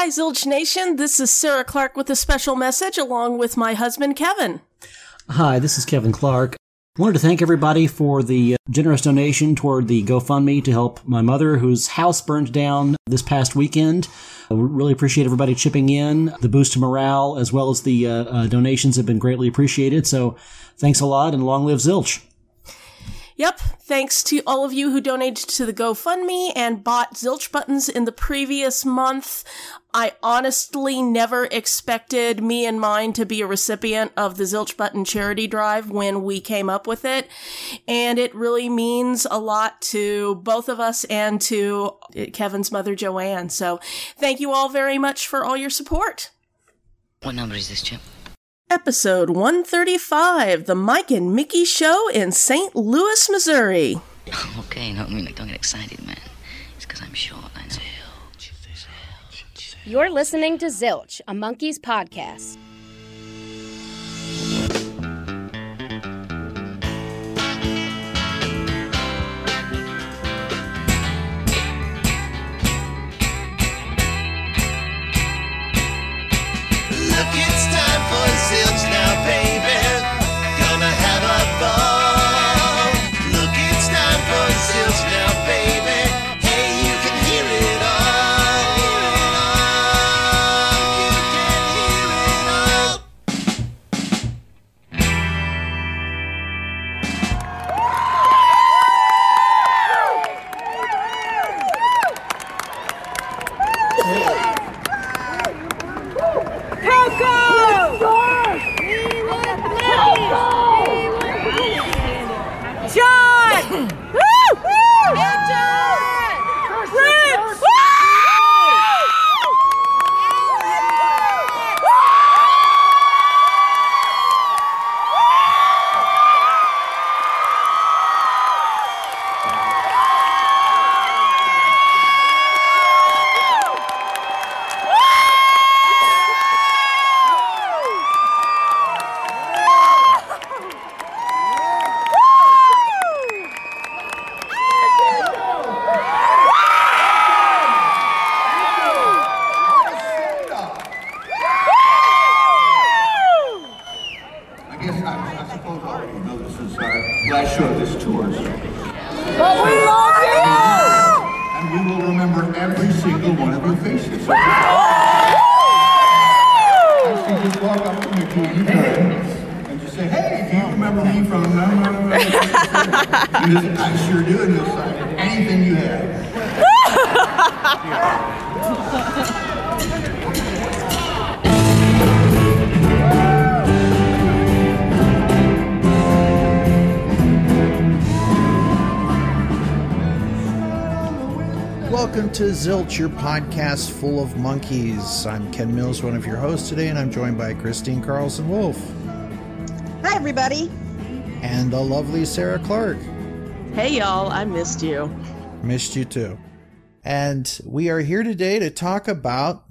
Hi, Zilch Nation. This is Sarah Clark with a special message along with my husband, Kevin. Hi, this is Kevin Clark. Wanted to thank everybody for the uh, generous donation toward the GoFundMe to help my mother, whose house burned down this past weekend. I really appreciate everybody chipping in. The boost to morale, as well as the uh, uh, donations, have been greatly appreciated. So thanks a lot, and long live Zilch. Yep. Thanks to all of you who donated to the GoFundMe and bought Zilch buttons in the previous month. I honestly never expected me and mine to be a recipient of the Zilch button charity drive when we came up with it. And it really means a lot to both of us and to Kevin's mother, Joanne. So thank you all very much for all your support. What number is this, Chip? Episode 135 The Mike and Micky Show in St. Louis, Missouri. Okay, no, I mean, don't get excited, man. It's because I'm short. I know. You're listening to Zilch, a Monkees podcast. Suppose all of you know this is our last show of this tour. But we love you! And we will remember every single one of your faces. So Actually, just walk up to Micky anytime and just say, hey, do you remember me from... And just, I sure do, and you'll sign anything you have. Welcome to Zilch, your podcast full of monkeys. I'm Ken Mills, one of your hosts today, and I'm joined by Christine Carlson Wolf Hi, everybody. and the lovely Sarah Clark. Hey, y'all. I missed you. Missed you too. And we are here today to talk about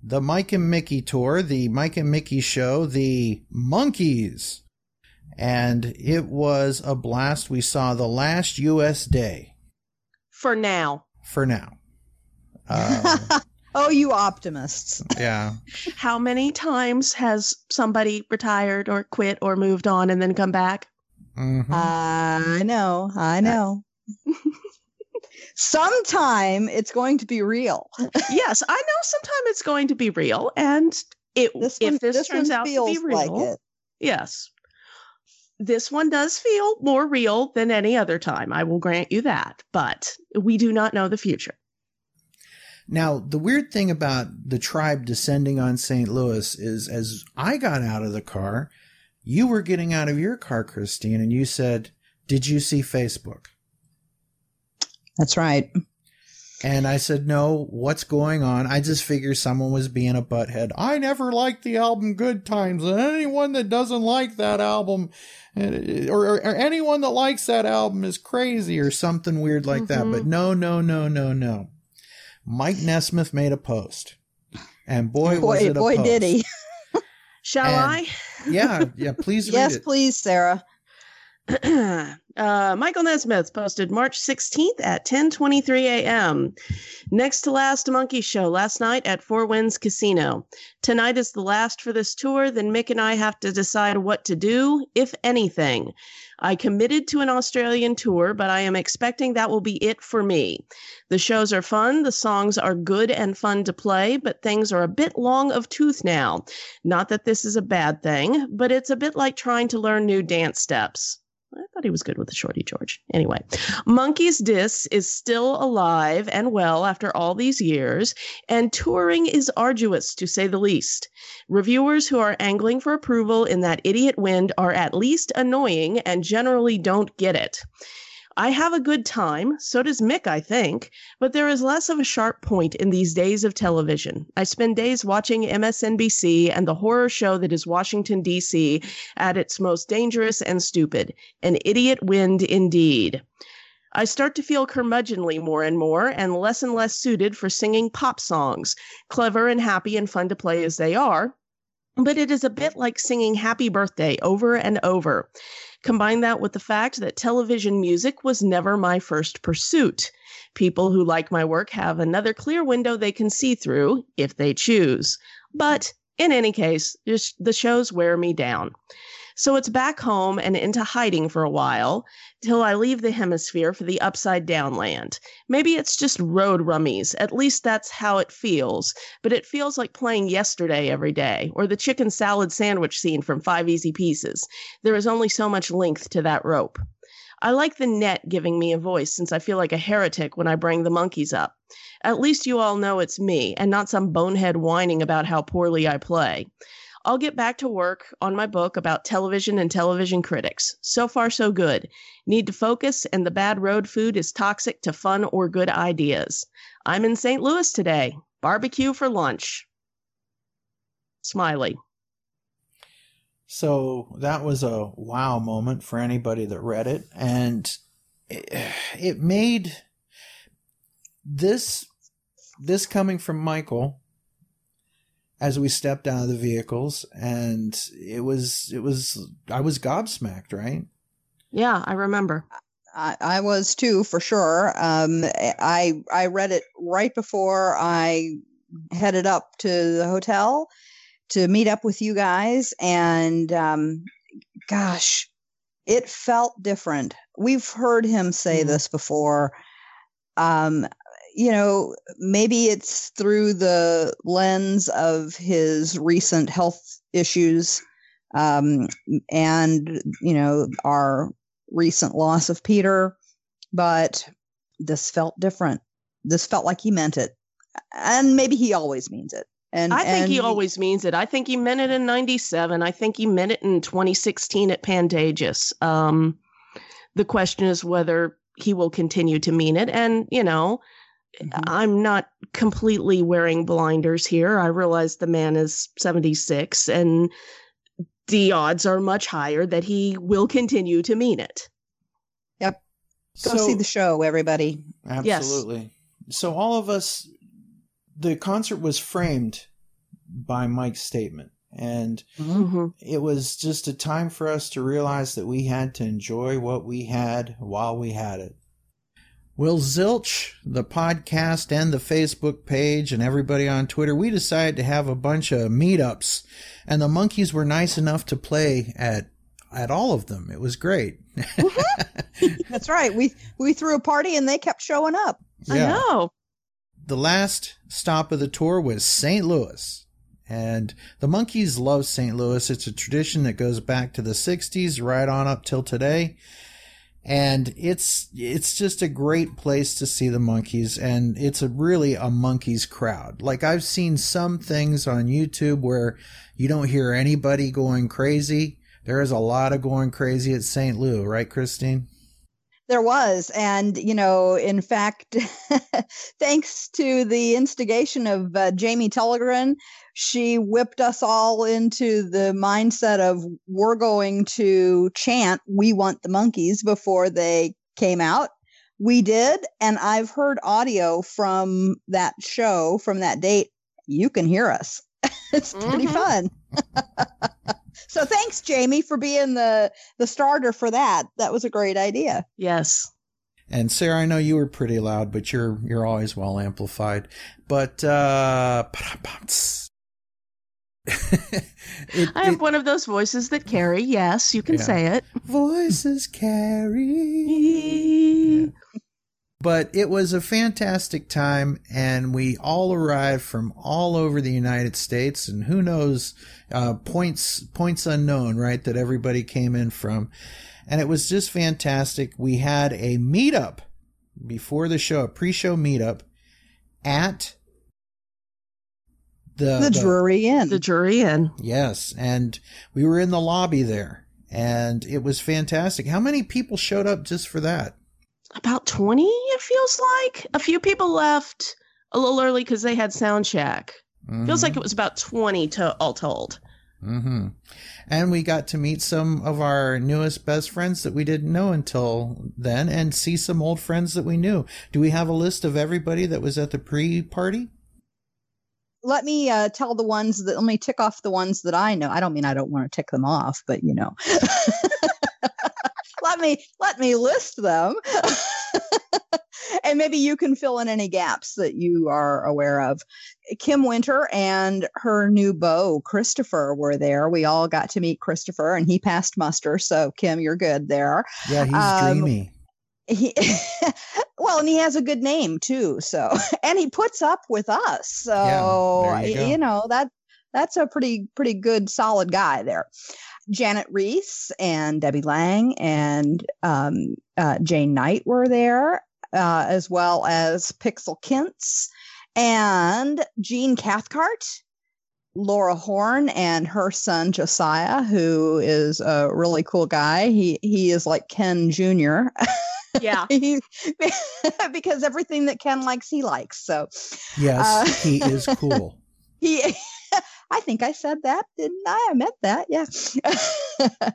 the Mike and Micky tour, the Mike and Micky show, the Monkees. And it was a blast. We saw the last U.S. day For now. For now. Uh, Oh, you optimists. yeah. How many times has somebody retired or quit or moved on and then come back? Mhm. I know. I know. Sometime it's going to be real. yes, I know sometime it's going to be real. And it, This if this, this turns out to be real, like it. yes. This one does feel more real than any other time. I will grant you that. But we do not know the future. Now, the weird thing about the tribe descending on St. Louis is as I got out of the car, you were getting out of your car, Christine, and you said, Did you see Facebook? That's right. And I said, No, what's going on? I just figured someone was being a butthead. I never liked the album Good Times, and anyone that doesn't like that album, eh, or, or, or anyone that likes that album is crazy, or something weird like that. Mhm. But no, no, no, no, no. Mike Nesmith made a post. And boy, was it a boy, post. did he. Shall And- I? Yeah, yeah, please read yes, it. please, Sarah. Uh, Michael Nesmith posted March 16th at 10:23 a.m. Next to last monkey show last night at Four Winds Casino. Tonight is the last for this tour. Then Mick and I have to decide what to do, if anything. I committed to an Australian tour, but I am expecting that will be it for me. The shows are fun, the songs are good and fun to play, but things are a bit long of tooth now. Not that this is a bad thing, but it's a bit like trying to learn new dance steps. I thought he was good with the Shorty George. Anyway, Monkey's Dis is still alive and well after all these years, and touring is arduous to say the least. Reviewers who are angling for approval in that idiot wind are at least annoying and generally don't get it. I have a good time, so does Mick, I think, but there is less of a sharp point in these days of television. I spend days watching MSNBC and the horror show that is Washington, D.C. at its most dangerous and stupid. An idiot wind indeed. I start to feel curmudgeonly more and more, and less and less suited for singing pop songs, clever and happy and fun to play as they are. But it is a bit like singing Happy Birthday over and over. Combine that with the fact that television music was never my first pursuit. People who like my work have another clear window they can see through if they choose. But in any case, the shows wear me down. So it's back home and into hiding for a while till I leave the hemisphere for the upside down land. Maybe it's just road rummies. At least that's how it feels. But it feels like playing yesterday every day, or the chicken salad sandwich scene from Five Easy Pieces. There is only so much length to that rope. I like the net giving me a voice since I feel like a heretic when I bring the Monkees up. At least you all know it's me and not some bonehead whining about how poorly I play. I'll get back to work on my book about television and television critics. So far, so good. Need to focus, and the bad road food is toxic to fun or good ideas. I'm in St. Louis today. Barbecue for lunch. Smiley. So that was a wow moment for anybody that read it. And it, it made this, this coming from Michael as we stepped out of the vehicles and it was, it was, I was gobsmacked, right? Yeah, I remember. I, I was too, for sure. Um, I I read it right before I headed up to the hotel to meet up with you guys, and um, gosh, it felt different. We've heard him say this before. Um, you know, maybe it's through the lens of his recent health issues um, and, you know, our recent loss of Peter, but this felt different. This felt like he meant it. And maybe he always means it. And I think he and always means it. I think he meant it in 97. I think he meant it in 2016 at Pantages. Um, the question is whether he will continue to mean it. And, you know, I'm not completely wearing blinders here. I realize the man is 76 and the odds are much higher that he will continue to mean it. Yep. Go So- see the show, everybody. Absolutely. So all of us, the concert was framed by Mike's statement, and Mhm. it was just a time for us to realize that we had to enjoy what we had while we had it. Will Zilch, the podcast and the Facebook page, and everybody on Twitter, we decided to have a bunch of meetups, and the Monkees were nice enough to play at at all of them. It was great. That's right. We we threw a party and they kept showing up. I know. the last stop of the tour was St. Louis. And the Monkees love St. Louis. It's a tradition that goes back to the 60s right on up till today. And it's it's just a great place to see the Monkees and it's a really a Monkees crowd. Like I've seen some things on YouTube where you don't hear anybody going crazy. There is a lot of going crazy at St. Louis, right Christine? There was, and you know, in fact, thanks to the instigation of uh, Jamie Tellegren, she whipped us all into the mindset of we're going to chant "We want the Monkees" before they came out. We did, and I've heard audio from that show from that date. You can hear us. it's pretty Mhm. fun. so thanks, Jamie, for being the the starter for that. That was a great idea. Yes. And Sarah, I know you were pretty loud, but you're you're always well amplified. But uh it, I have it- one of those voices that carry. Yes, you can Yeah. say it. voices carry. But it was a fantastic time, and we all arrived from all over the United States, and who knows, uh, points points unknown, right? That everybody came in from, and it was just fantastic. We had a meetup before the show, a pre-show meetup at the The Drury Inn. The Drury Inn. Yes, and we were in the lobby there, and it was fantastic. How many people showed up just for that? About 20, it feels like. A few people left a little early because they had sound check. Feels like it was about 20 to all told. hmm And we got to meet some of our newest best friends that we didn't know until then, and see some old friends that we knew. Do we have a list of everybody that was at the pre-party? let me uh, tell the ones that let me tick off the ones that I know. I don't mean I don't want to tick them off, but you know. let me let me list them. and maybe you can fill in any gaps that you are aware of. Kim Winter and her new beau, Christopher, were there. We all got to meet Christopher and he passed muster. So, Kim, you're good there. Yeah, he's Um, dreamy. He, well, and he has a good name too. So, and he puts up with us. So, there you you, know that that's a pretty pretty good solid guy there. Janet Reese and Debbie Lang and um, uh, Jane Knight were there, uh, as well as Pixel Kintz and Jean Cathcart. Laura Horn and her son Josiah, who is a really cool guy. He he is like Ken Jr. Yeah. He- because everything that Ken likes, he likes. So Yes, uh, he is cool. he, I think I said that, didn't I? I meant that, yeah.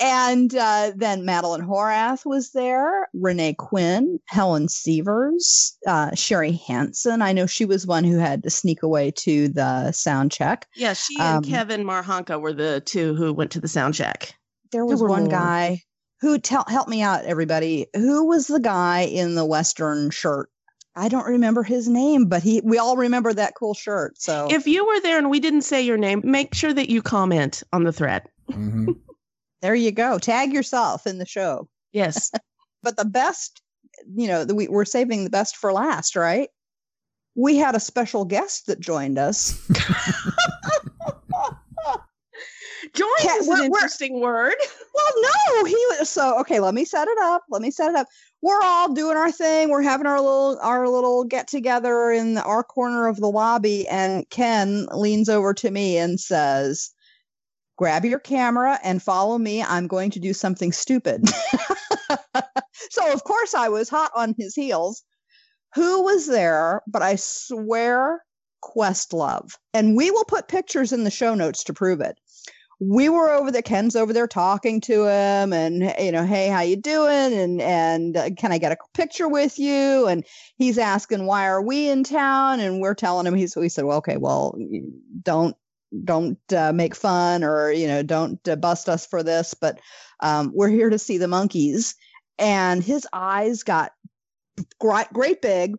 and uh, then Madeline Horath was there, Renee Quinn, Helen Severs, uh, Sherry Hansen. I know she was one who had to sneak away to the sound check. Yeah, she and Um, Kevin Marhanka were the two who went to the sound check. There was were one more. guy who tell help me out, everybody. Who was the guy in the western shirt? I don't remember his name, but he we all remember that cool shirt. So If you were there and we didn't say your name, make sure that you comment on the thread. hmm there you go. Tag yourself in the show. Yes. But the best, you know, the, we, we're saving the best for last, right? We had a special guest that joined us. Join Ca- is an interesting word. Well, no, he was so okay. Let me set it up. Let me set it up. We're all doing our thing. We're having our little our little get together in our corner of the lobby, and Ken leans over to me and says, "Grab your camera and follow me. I'm going to do something stupid." so of course I was hot on his heels. Who was there? But I swear, Questlove, and we will put pictures in the show notes to prove it we were over there ken's over there talking to him and you know hey how you doing? And and uh, can i get a picture with you? And he's asking why are we in town? And we're telling him he's we said well okay well don't don't uh, make fun or you know don't uh, bust us for this but um, we're here to see the Monkees. And his eyes got great, great big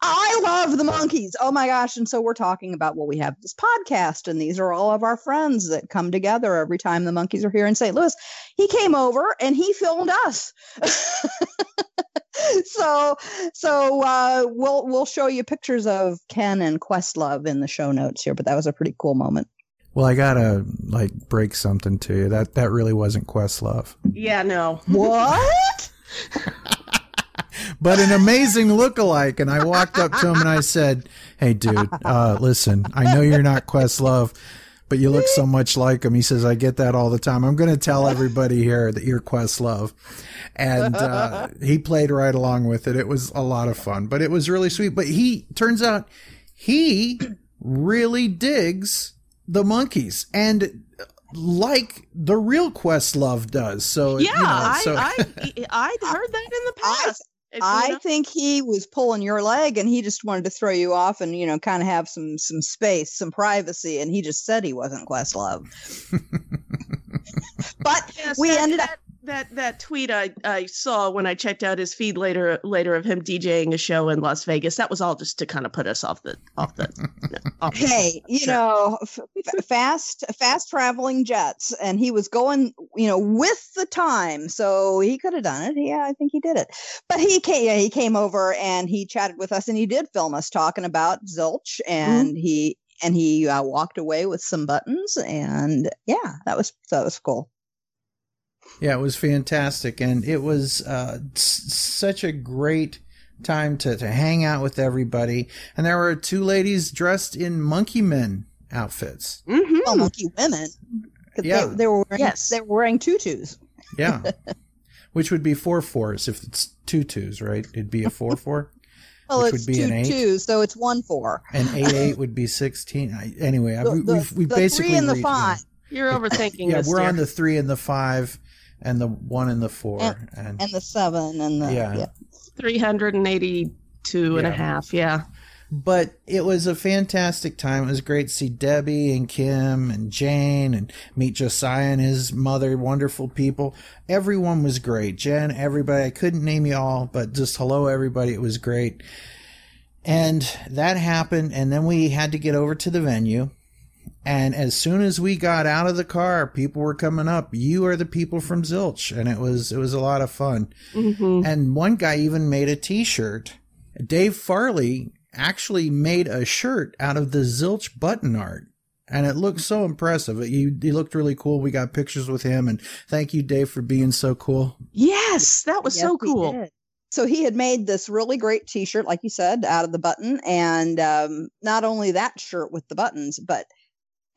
I love the Monkees. Oh my gosh. And so we're talking about, well, we have this podcast, and these are all of our friends that come together every time the Monkees are here in St. Louis. He came over and he filmed us. so so uh, we'll we'll show you pictures of Ken and Questlove in the show notes here, but that was a pretty cool moment. Well, I gotta like break something to you. That that really wasn't Questlove, Yeah, no. What? but an amazing lookalike. And I walked up to him and I said, "Hey, dude, uh, listen. I know you're not Questlove, but you look so much like him." He says, "I get that all the time. I'm going to tell everybody here that you're Questlove." And uh, he played right along with it. It was a lot of fun, but it was really sweet. But he turns out he really digs the Monkees and like the real Questlove does. So Yeah, you know, I, so I I'd heard that in the past. If, you I think he was pulling your leg and he just wanted to throw you off and you know kind of have some some space, some privacy, and he just said he wasn't Questlove. but Yes, we that, ended up that, that that tweet I, I saw when I checked out his feed later later of him DJing a show in Las Vegas. That was all just to kind of put us off the off the. off the- hey you Sure. know f- f- fast fast traveling jets and he was going you know with the time so he could have done it yeah i think he did it but he came yeah, he came over and he chatted with us and he did film us talking about zilch and he and he uh, walked away with some buttons and yeah that was that was cool Yeah, it was fantastic, and it was uh, s- such a great time to, to hang out with everybody. And there were two ladies dressed in monkey men outfits. Mm-hmm. well monkey women. Yeah. they, they were wearing, Yes. they were wearing tutus Yeah, which would be four fours if it's two twos, right? It'd be a four four. well Which it's would be an eight? twos so it's one four And eight eight would be sixteen. I, anyway, I, the, we, the- we've, we the basically three and the reached- five You're overthinking Yeah, this. we're dear. on the three and the five, and the one and the four, And- and, and the seven and the Yeah. yeah. 382 and a half. Yeah. but it was a fantastic time. It was great to see Debbie and Kim and Jane and meet Josiah and his mother. Wonderful people. Everyone was great. Jen, everybody. I couldn't name you all, but just hello, everybody. It was great. And that happened. And then we had to get over to the venue. And as soon as we got out of the car, people were coming up. You are the people from Zilch. And it was, it was a lot of fun. Mm-hmm. And one guy even made a t-shirt. Dave Farley actually made a shirt out of the Zilch button art. And it looked so impressive. He, he looked really cool. We got pictures with him and thank you, Dave, for being so cool. Yes, that was so Yes, we cool. So he had made this really great T-shirt, like you said, out of the button, and um, not only that shirt with the buttons, but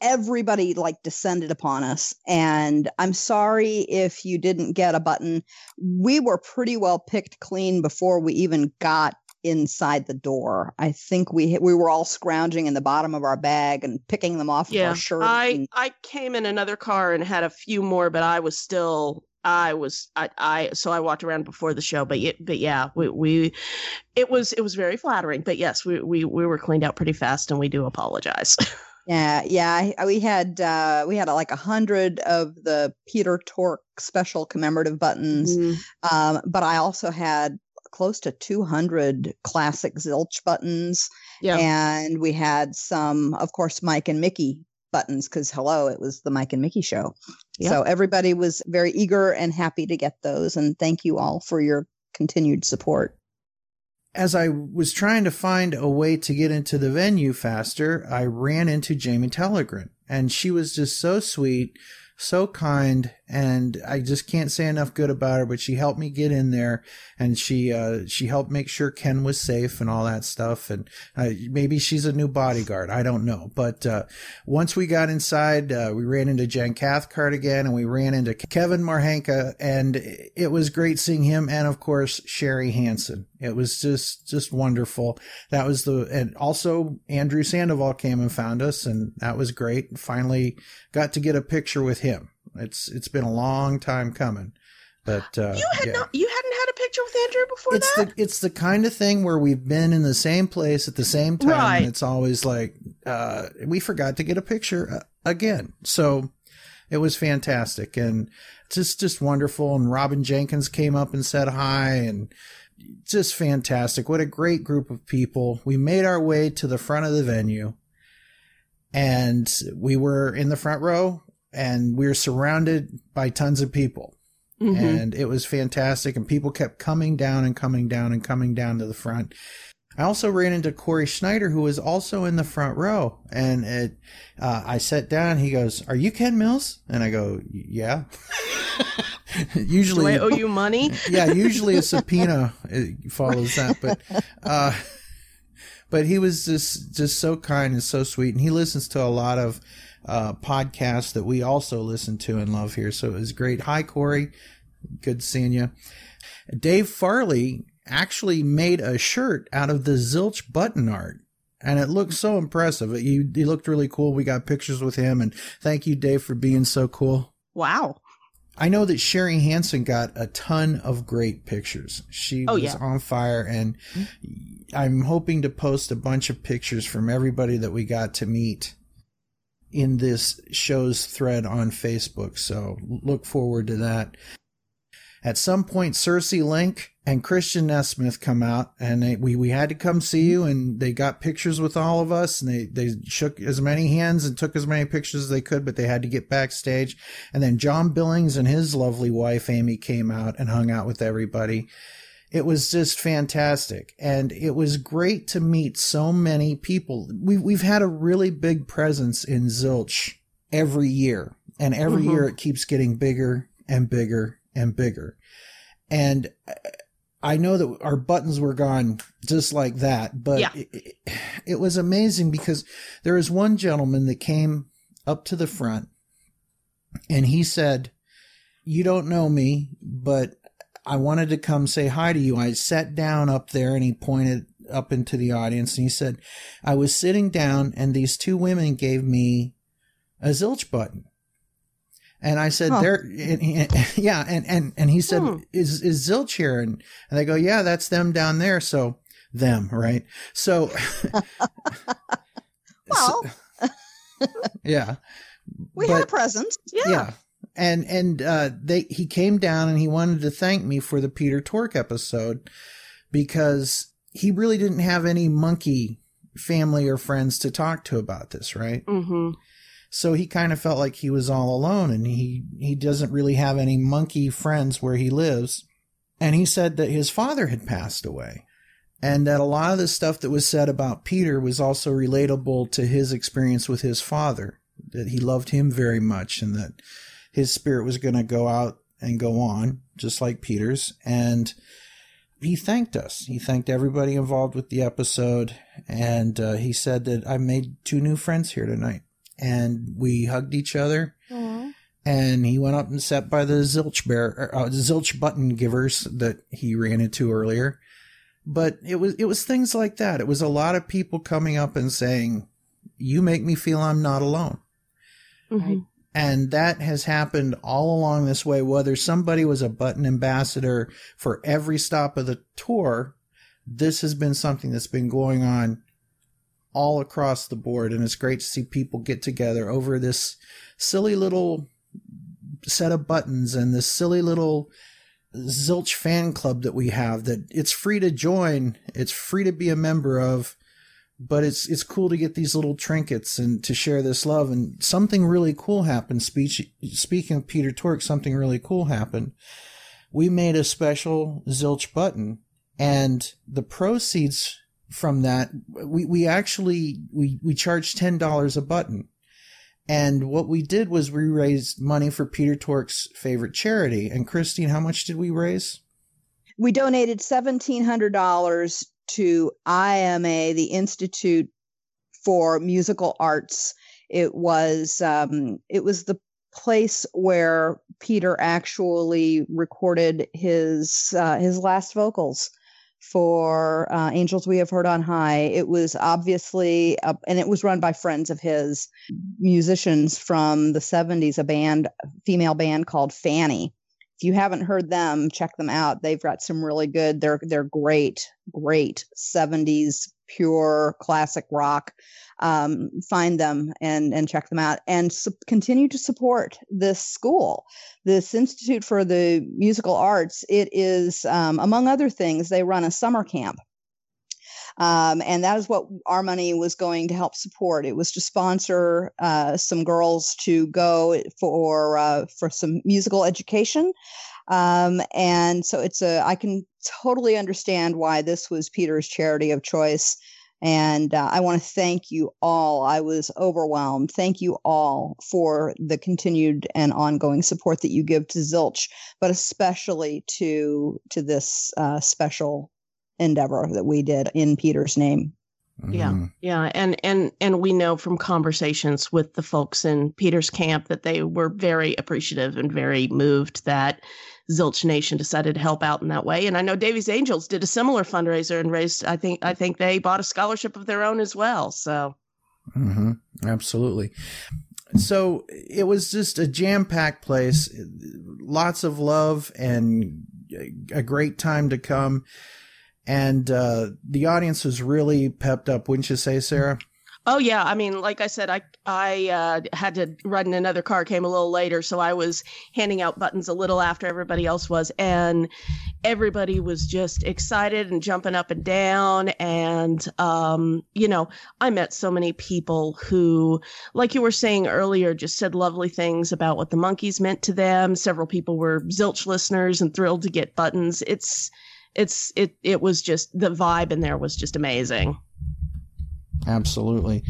everybody like descended upon us. And I'm sorry if you didn't get a button. We were pretty well picked clean before we even got inside the door. I think we we were all scrounging in the bottom of our bag and picking them off of Yeah. our shirt. I and- I came in another car and had a few more, but I was still I was I, I so I walked around before the show, but yeah, but yeah, we, we it was it was very flattering. But yes, we we we were cleaned out pretty fast, and we do apologize. Yeah, yeah. I- We had uh, we had uh, like a hundred of the Peter Tork special commemorative buttons, Mhm. um, but I also had close to two hundred classic Zilch buttons, Yeah. and we had some, of course, Mike and Micky buttons because hello, it was the Mike and Micky show. So everybody was very eager and happy to get those, and thank you all for your continued support. As I was trying to find a way to get into the venue faster, I ran into Jamie Tellegren and she was just so sweet, so kind, and I just can't say enough good about her, but she helped me get in there and she, uh, she helped make sure Ken was safe and all that stuff. And, uh, maybe she's a new bodyguard. I don't know. But, uh, once we got inside, uh, we ran into Jen Cathcart again and we ran into Kevin Marhanka and it was great seeing him. And of course, Sherry Hansen. It was just, just wonderful. That was the, and also Andrew Sandoval came and found us and that was great. Finally got to get a picture with him. It's, it's been a long time coming, but, uh, you had yeah. not you hadn't had a picture with Andrew before It's that. the it's the kind of thing where we've been in the same place at the same time, Right. and it's always like uh, we forgot to get a picture uh, again. So it was fantastic and just just wonderful. And Robin Jenkins came up and said hi, and just fantastic. What a great group of people. We made our way to the front of the venue, and we were in the front row, and we were surrounded by tons of people Mhm. and it was fantastic. And people kept coming down and coming down and coming down to the front. I also ran into Corey Schneider, who was also in the front row, and it, uh, I sat down. He goes, "Are you Ken Mills?" And I go, "Yeah." Do usually, I owe you money? yeah, usually a subpoena uh, follows that, but uh, but he was just just so kind and so sweet, and he listens to a lot of uh, podcasts that we also listen to and love here. So it was great. Hi, Corey. Good seeing you. Dave Farley actually made a shirt out of the Zilch button art. And it looked so impressive. He, he looked really cool. We got pictures with him and thank you, Dave, for being so cool. Wow. I know that Sherry Hansen got a ton of great pictures. She Oh, was yeah. on fire, and I'm hoping to post a bunch of pictures from everybody that we got to meet in this show's thread on Facebook. So look forward to that. At some point, Circe Link and Christian Nesmith come out, and they, we we had to come see you, and they got pictures with all of us, and they they shook as many hands and took as many pictures as they could, but they had to get backstage. And then John Billings and his lovely wife Amy came out and hung out with everybody. It was just fantastic, and it was great to meet so many people. We we've had a really big presence in Zilch every year, and every Mhm. year it keeps getting bigger and bigger and bigger. And I know that our buttons were gone just like that, but Yeah. it, it, it was amazing because there was one gentleman that came up to the front and he said, You don't know me, but I wanted to come say hi to you. I sat down up there and he pointed up into the audience and he said, I was sitting down and these two women gave me a zilch button. And I said, Huh. "There, yeah." And and and he said, Hmm. "Is is Zilch here?" And and they go, "Yeah, that's them down there." So them, right? So, Well, yeah, we had a but- present. Yeah. yeah. And and uh, they he came down and he wanted to thank me for the Peter Tork episode because he really didn't have any monkey family or friends to talk to about this, right? Mm-hmm. So he kind of felt like he was all alone and he, he doesn't really have any monkey friends where he lives. And he said that his father had passed away and that a lot of the stuff that was said about Peter was also relatable to his experience with his father, that he loved him very much and that his spirit was going to go out and go on just like Peter's. And he thanked us. He thanked everybody involved with the episode. And uh, he said that I made two new friends here tonight and we hugged each other. And he went up and sat by the zilch bear, uh, zilch button givers that he ran into earlier. But it was it was things like that. It was a lot of people coming up and saying, "You make me feel I'm not alone." Mm-hmm. And that has happened all along this way, whether somebody was a button ambassador for every stop of the tour, this has been something that's been going on all across the board. And it's great to see people get together over this silly little set of buttons and this silly little Zilch fan club that we have that it's free to join. It's free to be a member of but it's it's cool to get these little trinkets and to share this love. And something really cool happened. Speech, speaking of Peter Tork, something really cool happened. We made a special Zilch button, and the proceeds from that, we we actually we we charged ten dollars a button. And what we did was we raised money for Peter Tork's favorite charity. And Christine, how much did we raise? We donated $1,700 to IMA, the Institute for Musical Arts. It was um, it was the place where Peter actually recorded his uh, his last vocals for uh, "Angels We Have Heard on High." It was obviously, and it was run by friends of his, musicians from the '70s, a band, female band called Fanny if you haven't heard them, check them out. They've got some really good. They're they're great, great '70s pure classic rock. Um, find them and and check them out, and su- continue to support this school, this Institute for the Musical Arts. It is, um, among other things, they run a summer camp. Um, and that is what our money was going to help support. It was to sponsor uh, some girls to go for uh, for some musical education, um, and so it's a. I can totally understand why this was Peter's charity of choice, and uh, I want to thank you all. I was overwhelmed. Thank you all for the continued and ongoing support that you give to Zilch, but especially to to this uh, special endeavor that we did in Peter's name. Yeah. Mhm. Yeah, and and and we know from conversations with the folks in Peter's camp that they were very appreciative and very moved that Zilch Nation decided to help out in that way. And I know Davy's Angels did a similar fundraiser and raised I think I think they bought a scholarship of their own as well. So hmm Absolutely. So it was just a jam packed place, lots of love and a great time to come. And uh, the audience was really pepped up, wouldn't you say, Sarah? Oh yeah, I mean, like I said, I I uh, had to run in another car. Came a little later, so I was handing out buttons a little after everybody else was, and everybody was just excited and jumping up and down. And um, you know, I met so many people who, like you were saying earlier, just said lovely things about what the Monkees meant to them. Several people were Zilch listeners and thrilled to get buttons. It's it's it it was just the vibe in there was just amazing. Absolutely.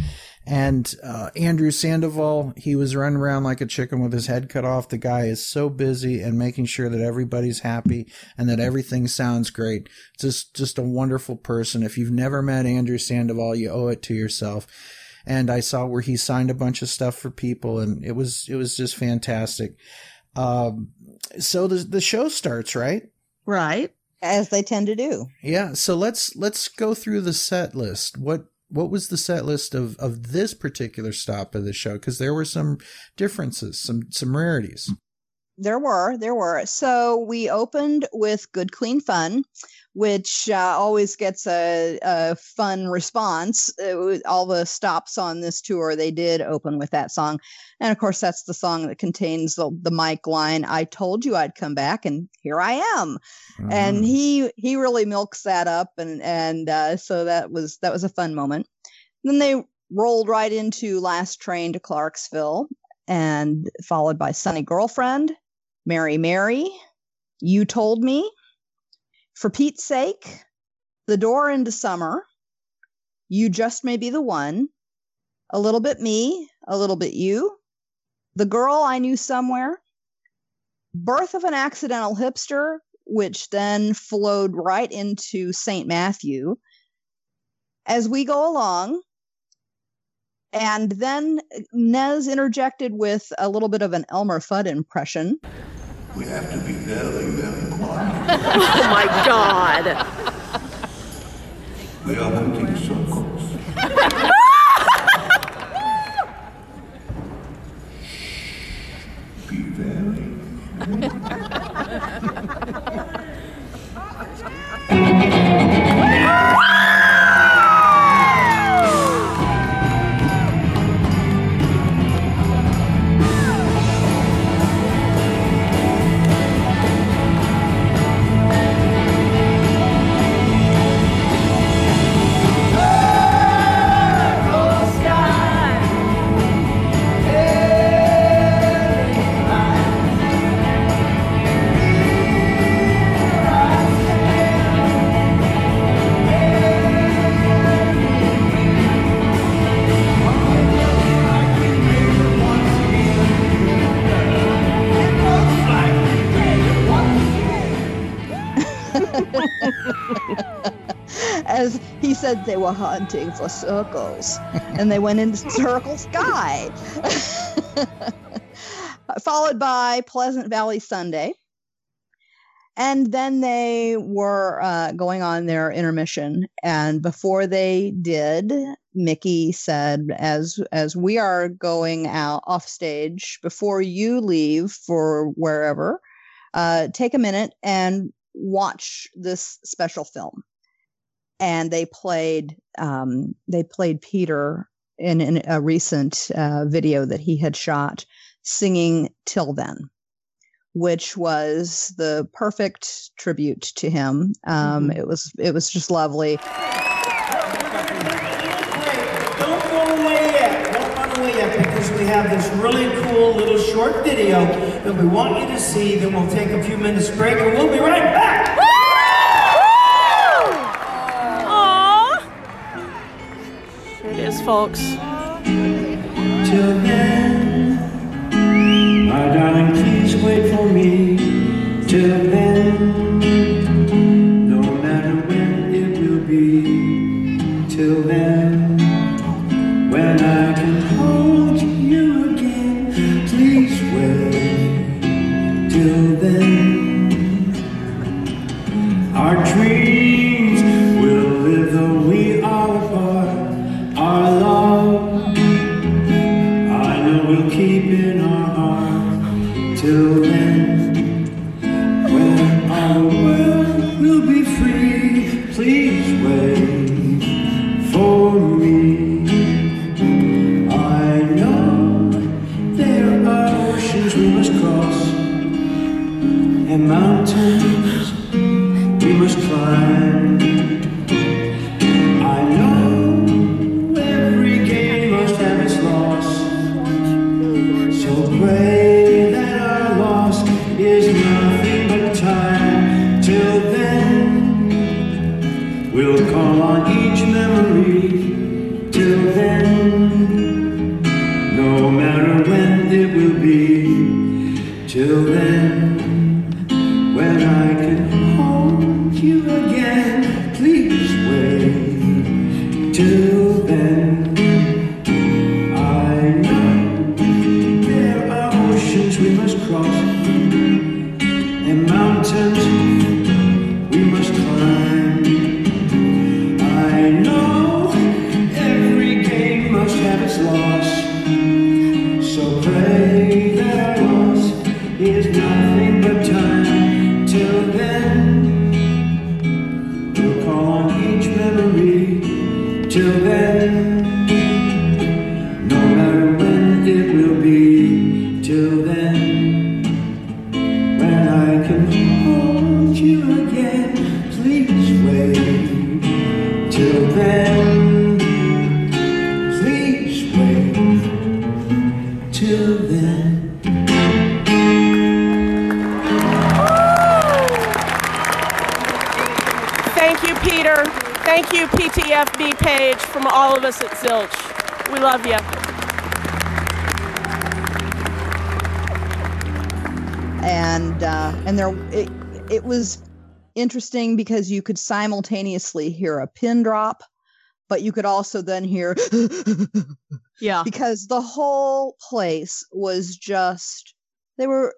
And uh, Andrew Sandoval, he was running around like a chicken with his head cut off. The guy is so busy and making sure that everybody's happy and that everything sounds great. Just, just a wonderful person. If you've never met Andrew Sandoval, you owe it to yourself. And I saw where he signed a bunch of stuff for people, and it was it was just fantastic. Um, so the the show starts right. Right. As they tend to do. Yeah, so let's let's go through the set list. What what was the set list of of this particular stop of the show? Because there were some differences, some some rarities. There were, there were. So we opened with Good Clean Fun, which uh, always gets a, a fun response. Was- all the stops on this tour, they did open with that song. And of course, that's the song that contains the, the mic line, I told you I'd come back, and here I am. And he he really milks that up, and and uh, so that was that was a fun moment. Then they rolled right into Last Train to Clarksville, and followed by Sunny Girlfriend, Mary Mary, You Told Me, For Pete's Sake, The Door into Summer, You Just May Be the One, A Little Bit Me, A Little Bit You, The Girl I Knew Somewhere, Birth of an Accidental Hipster, which then flowed right into St. Matthew. As we go along, and then Nez interjected with a little bit of an Elmer Fudd impression. We have to be very, very quiet. Oh my god. We are hunting circles. Be very. As said, they were hunting for circles, and they went into Circle Sky. Followed by Pleasant Valley Sunday. And then they were uh, going on their intermission. And before they did, Micky said, "As as we are going out off stage, before you leave for wherever, uh, take a minute and watch this special film." And they played um, they played Peter in, in a recent uh, video that he had shot singing "Till Then." which was the perfect tribute to him. Um, It was it was just lovely. Don't go away yet. Don't run away yet because we have this really cool little short video that we want you to see. Then we'll take a few minutes break and we'll be right back. Folks. Till then, my darling, please wait for me. Till you, page, from all of us at Zilch. We love you. and uh, and there it, it was interesting because you could simultaneously hear a pin drop but you could also then hear yeah because the whole place was just they were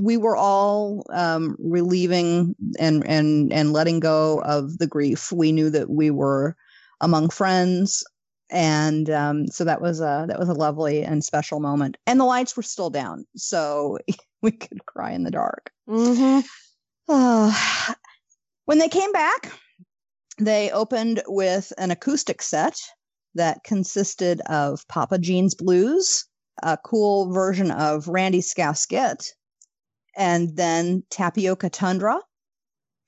we were all um relieving and and and letting go of the grief. We knew that we were among friends and um so that was a that was a lovely and special moment. And the lights were still down so we could cry in the dark. Mm-hmm. uh, when they came back they opened with an acoustic set that consisted of Papa Gene's Blues, a cool version of Randy Scouse Git, and then Tapioca Tundra.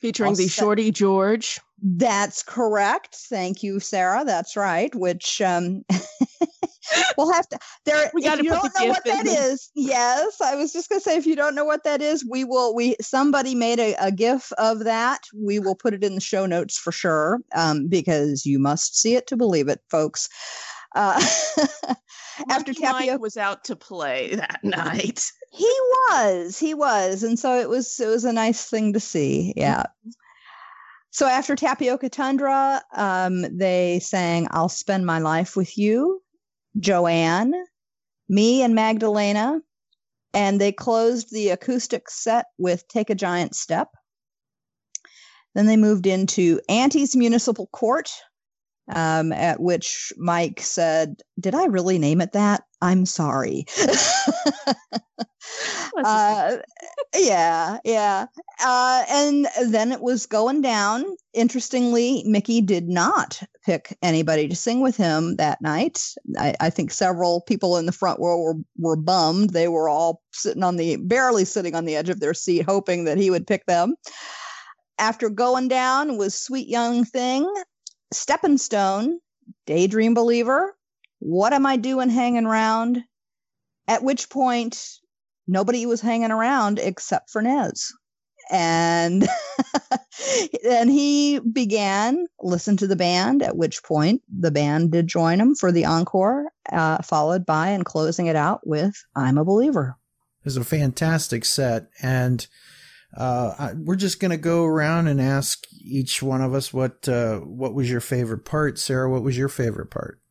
Featuring the Shorty George. That's correct. Thank you, Sarah. That's right. Which um we'll have to there We if you don't know what that there. is. Yes, I was just gonna say if you don't know what that is, we will we somebody made a, a GIF of that. We will put it in the show notes for sure. Um, because you must see it to believe it, folks. Uh after tapioca was out to play that night. he was he was and so it was it was a nice thing to see yeah so after tapioca tundra um they sang i'll spend my life with you joanne me and magdalena and they closed the acoustic set with take a giant step then they moved into auntie's municipal court um, at which mike said did i really name it that i'm sorry uh, yeah, yeah. Uh, and then it was going down. Interestingly, Micky did not pick anybody to sing with him that night. I, I think several people in the front row were, were bummed. They were all sitting on the, barely sitting on the edge of their seat, hoping that he would pick them. After going down was Sweet Young Thing, Stepping Stone, Daydream Believer, What Am I Doing Hanging Around? At which point, nobody was hanging around except for Nez. And then he began listen to the band. At which point, the band did join him for the encore, uh, followed by and closing it out with "I'm a Believer." It was a fantastic set, and uh, we're just to go around and ask each one of us what uh, what was your favorite part. Sarah, what was your favorite part?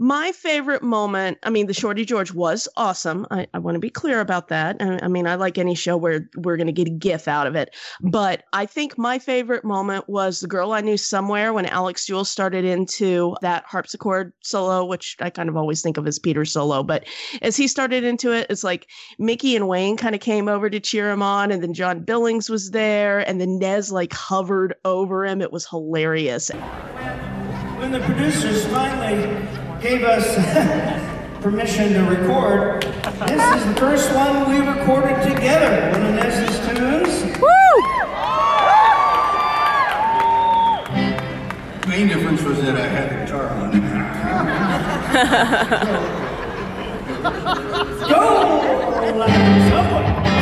My favorite moment, I mean, the Shorty George was awesome. I, I want to be clear about that. I, I mean, I like any show where we're going to get a gif out of it. But I think my favorite moment was The Girl I Knew Somewhere when Alex Jules started into that harpsichord solo, which I kind of always think of as Peter's solo. But as he started into it, it's like Micky and Wayne kind of came over to cheer him on. And then John Billings was there. And then Nez like hovered over him. It was hilarious. When the producers finally gave us permission to record. This is the first one we recorded together, one of Nez's tunes. Main difference was that I had the guitar on. Go! Like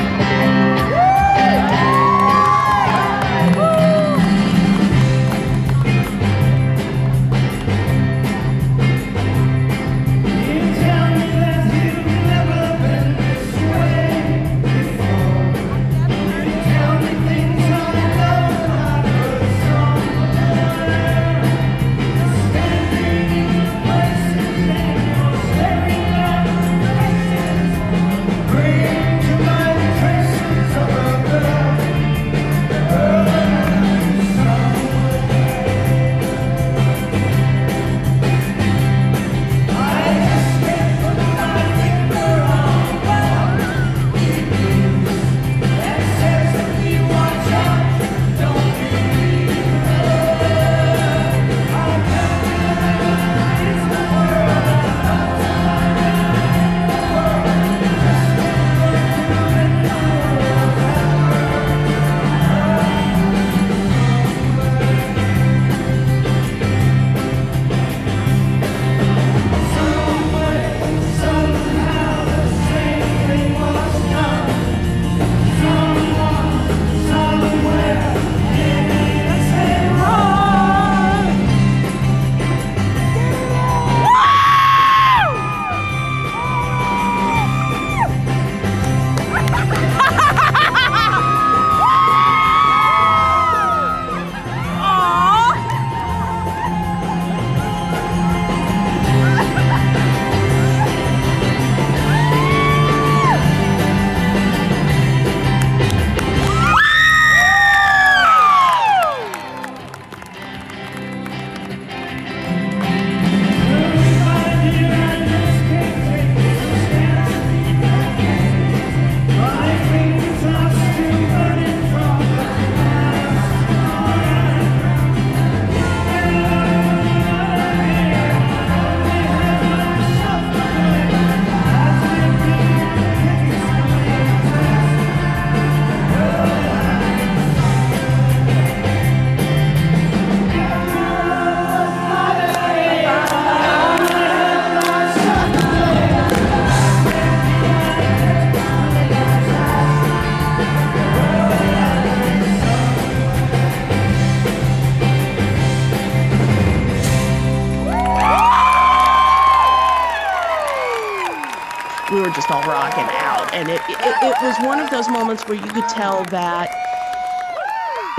moments where you could tell that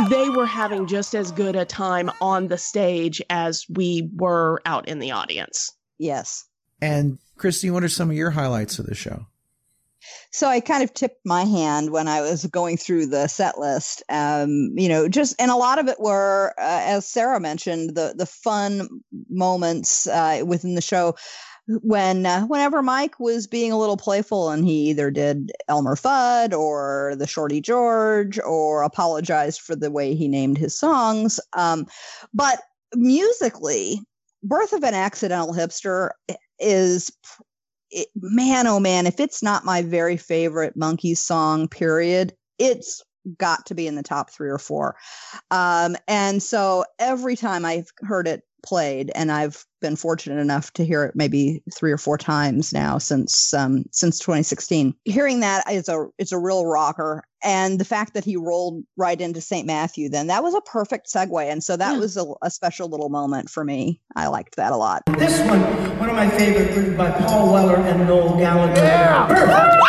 they were having just as good a time on the stage as we were out in the audience. Yes. And Christy, what are some of your highlights of the show? So I kind of tipped my hand when I was going through the set list. Um, you know, just and a lot of it were, uh, as Sarah mentioned, the the fun moments uh, within the show. When uh, whenever Mike was being a little playful and he either did Elmer Fudd or the Shorty George or apologized for the way he named his songs. Um, but musically, Birth of an Accidental Hipster is it, man, oh man, if it's not my very favorite Monkees song, period, it's got to be in the top three or four. Um, and so every time I've heard it played, and I've been fortunate enough to hear it maybe three or four times now since um, since 2016. Hearing that is a it's a real rocker, and the fact that he rolled right into St. Matthew, then that was a perfect segue, and so that was a, a special little moment for me. I liked that a lot. This one, one of my favorite, written by Paul Weller and Noel Gallagher. Birth.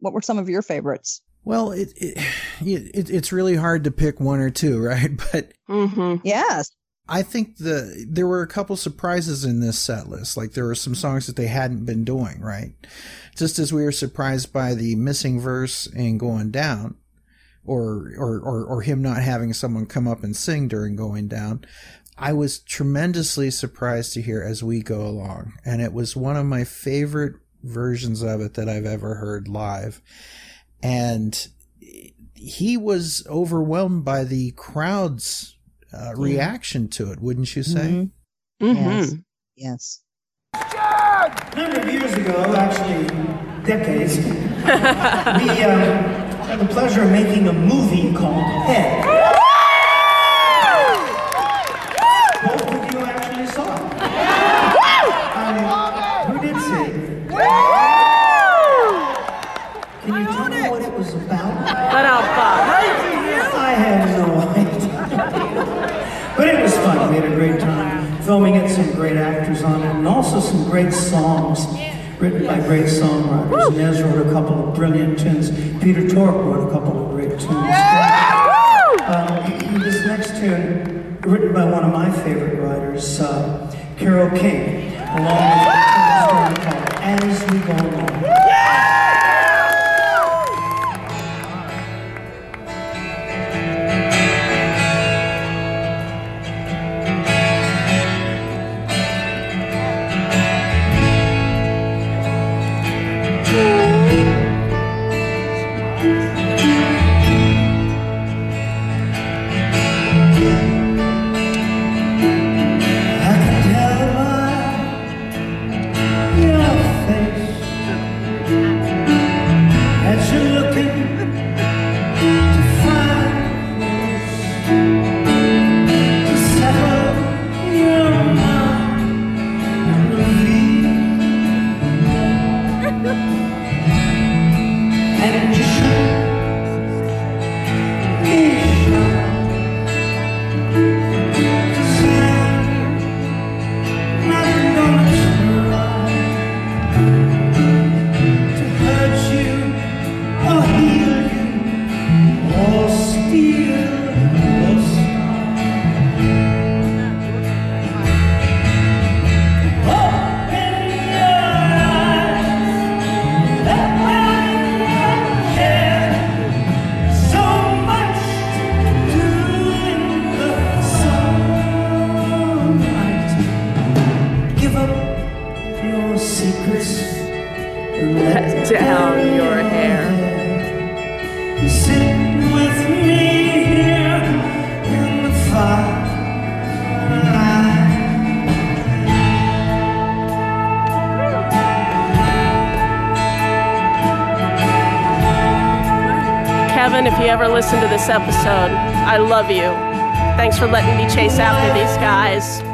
What were some of your favorites? Well, it, it, it it's really hard to pick one or two, right? But Mm-hmm. Yes. I think the there were a couple surprises in this set list. Like there were some songs that they hadn't been doing, right? Just as we were surprised by the missing verse in Going Down, or or or, or him not having someone come up and sing during Going Down. I was tremendously surprised to hear as we go along, and it was one of my favorite versions of it that I've ever heard live. And he was overwhelmed by the crowd's uh, reaction to it, wouldn't you say? Yes. Yes. A number of years ago, actually decades, we uh, had the pleasure of making a movie called Head. Both of you actually saw it. Um, who did see it? Can you tell me what it was about? I have no idea. but it was fun. We had a great time filming it, some great actors on it, and also some great songs written by great songwriters. Nez wrote a couple of brilliant tunes. Peter Tork wrote a couple of great tunes. Um, this next tune, written by one of my favorite writers, uh, Carole King, along with a song called As We Go Along. This episode, I love you. Thanks for letting me chase after these guys.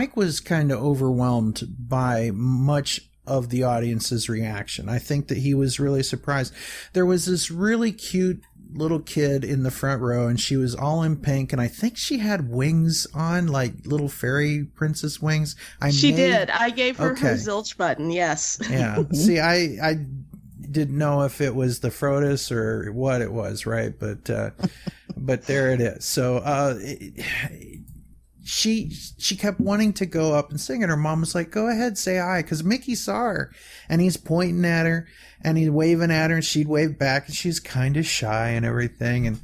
Mike was kind of overwhelmed by much of the audience's reaction. I think that he was really surprised. There was this really cute little kid in the front row and she was all in pink and I think she had wings on like little fairy princess wings. I she may- did. I gave her her zilch button. Yes. Yeah. See, I I didn't know if it was the Frodis or what it was, right? But uh but there it is. So uh it- she she kept wanting to go up and sing and her mom was like, "Go ahead, say hi," because Micky saw her and he's pointing at her and he's waving at her and she'd wave back and she's kind of shy and everything and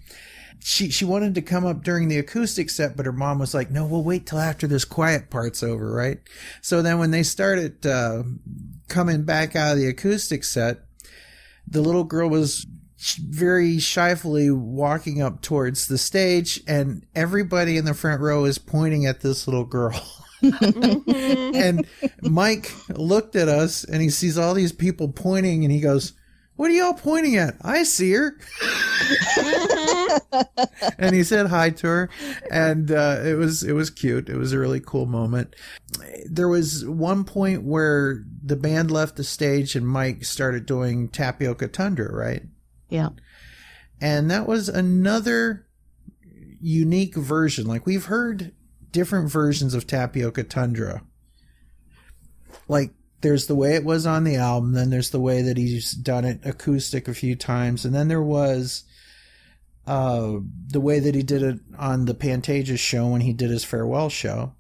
she she wanted to come up during the acoustic set, but her mom was like, "No, we'll wait till after this quiet part's over, right?" So then when they started uh, coming back out of the acoustic set, the little girl was very shyfully walking up towards the stage, and everybody in the front row is pointing at this little girl. and Mike looked at us and he sees all these people pointing and he goes, What are y'all pointing at? I see her. and he said hi to her and uh, it was it was cute. It was a really cool moment. There was one point where the band left the stage and Mike started doing Tapioca Tundra, right? Yeah. And that was another unique version. Like we've heard different versions of Tapioca Tundra. Like there's the way it was on the album, then there's the way that he's done it acoustic a few times, and then there was uh the way that he did it on the Pantages show when he did his farewell show.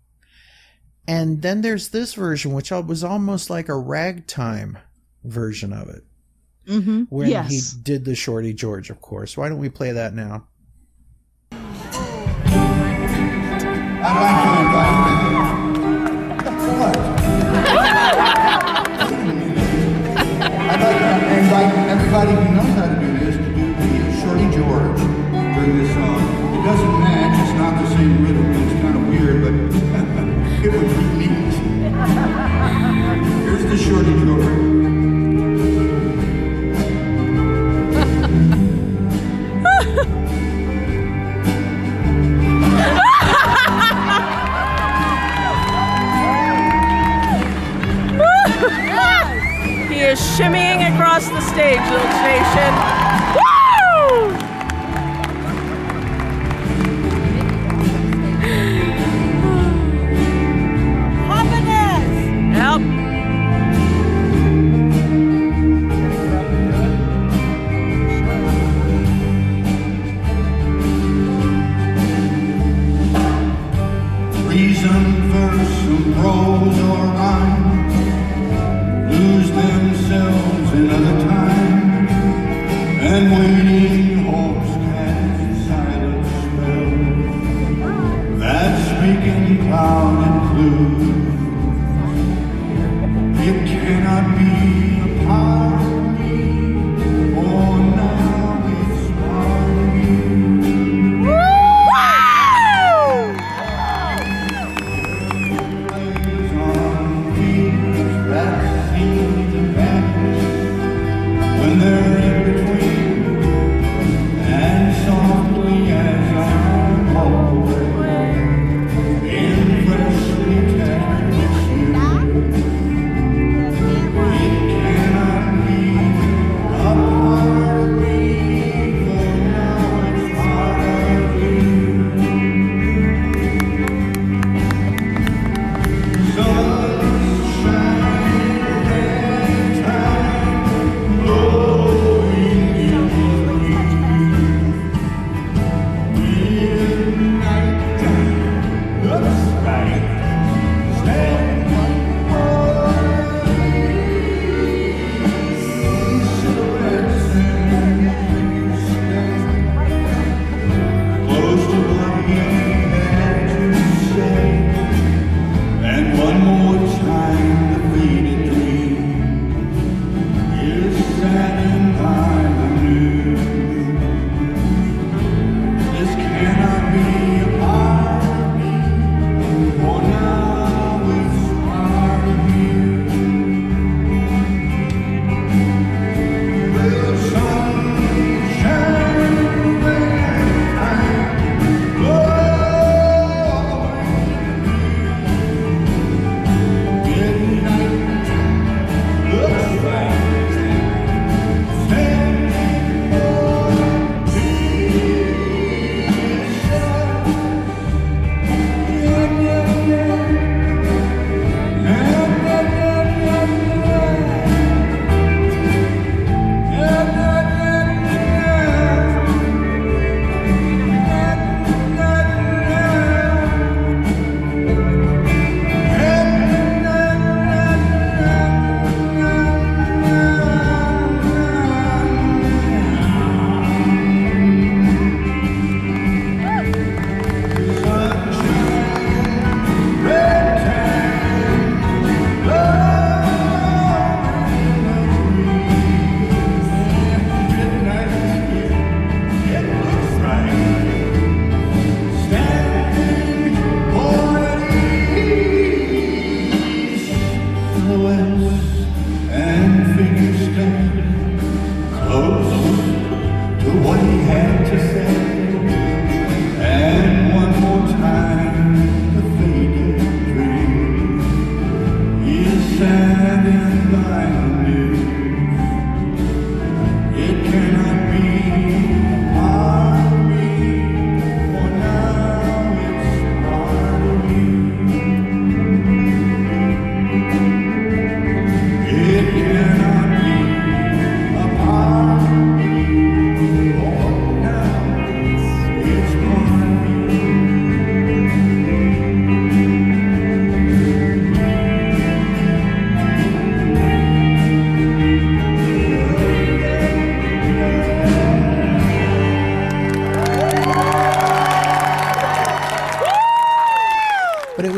And then there's this version which was almost like a ragtime version of it Mm-hmm. when Yes. he did the Shorty George, of course. Why don't we play that now? I'd like to invite? I'd like to invite everybody who knows how to do this to do the Shorty George during this song. It doesn't match, it's not the same rhythm, it's kind of weird, but it would be neat. Here's the Shorty George. shimmying across the stage, little Nation.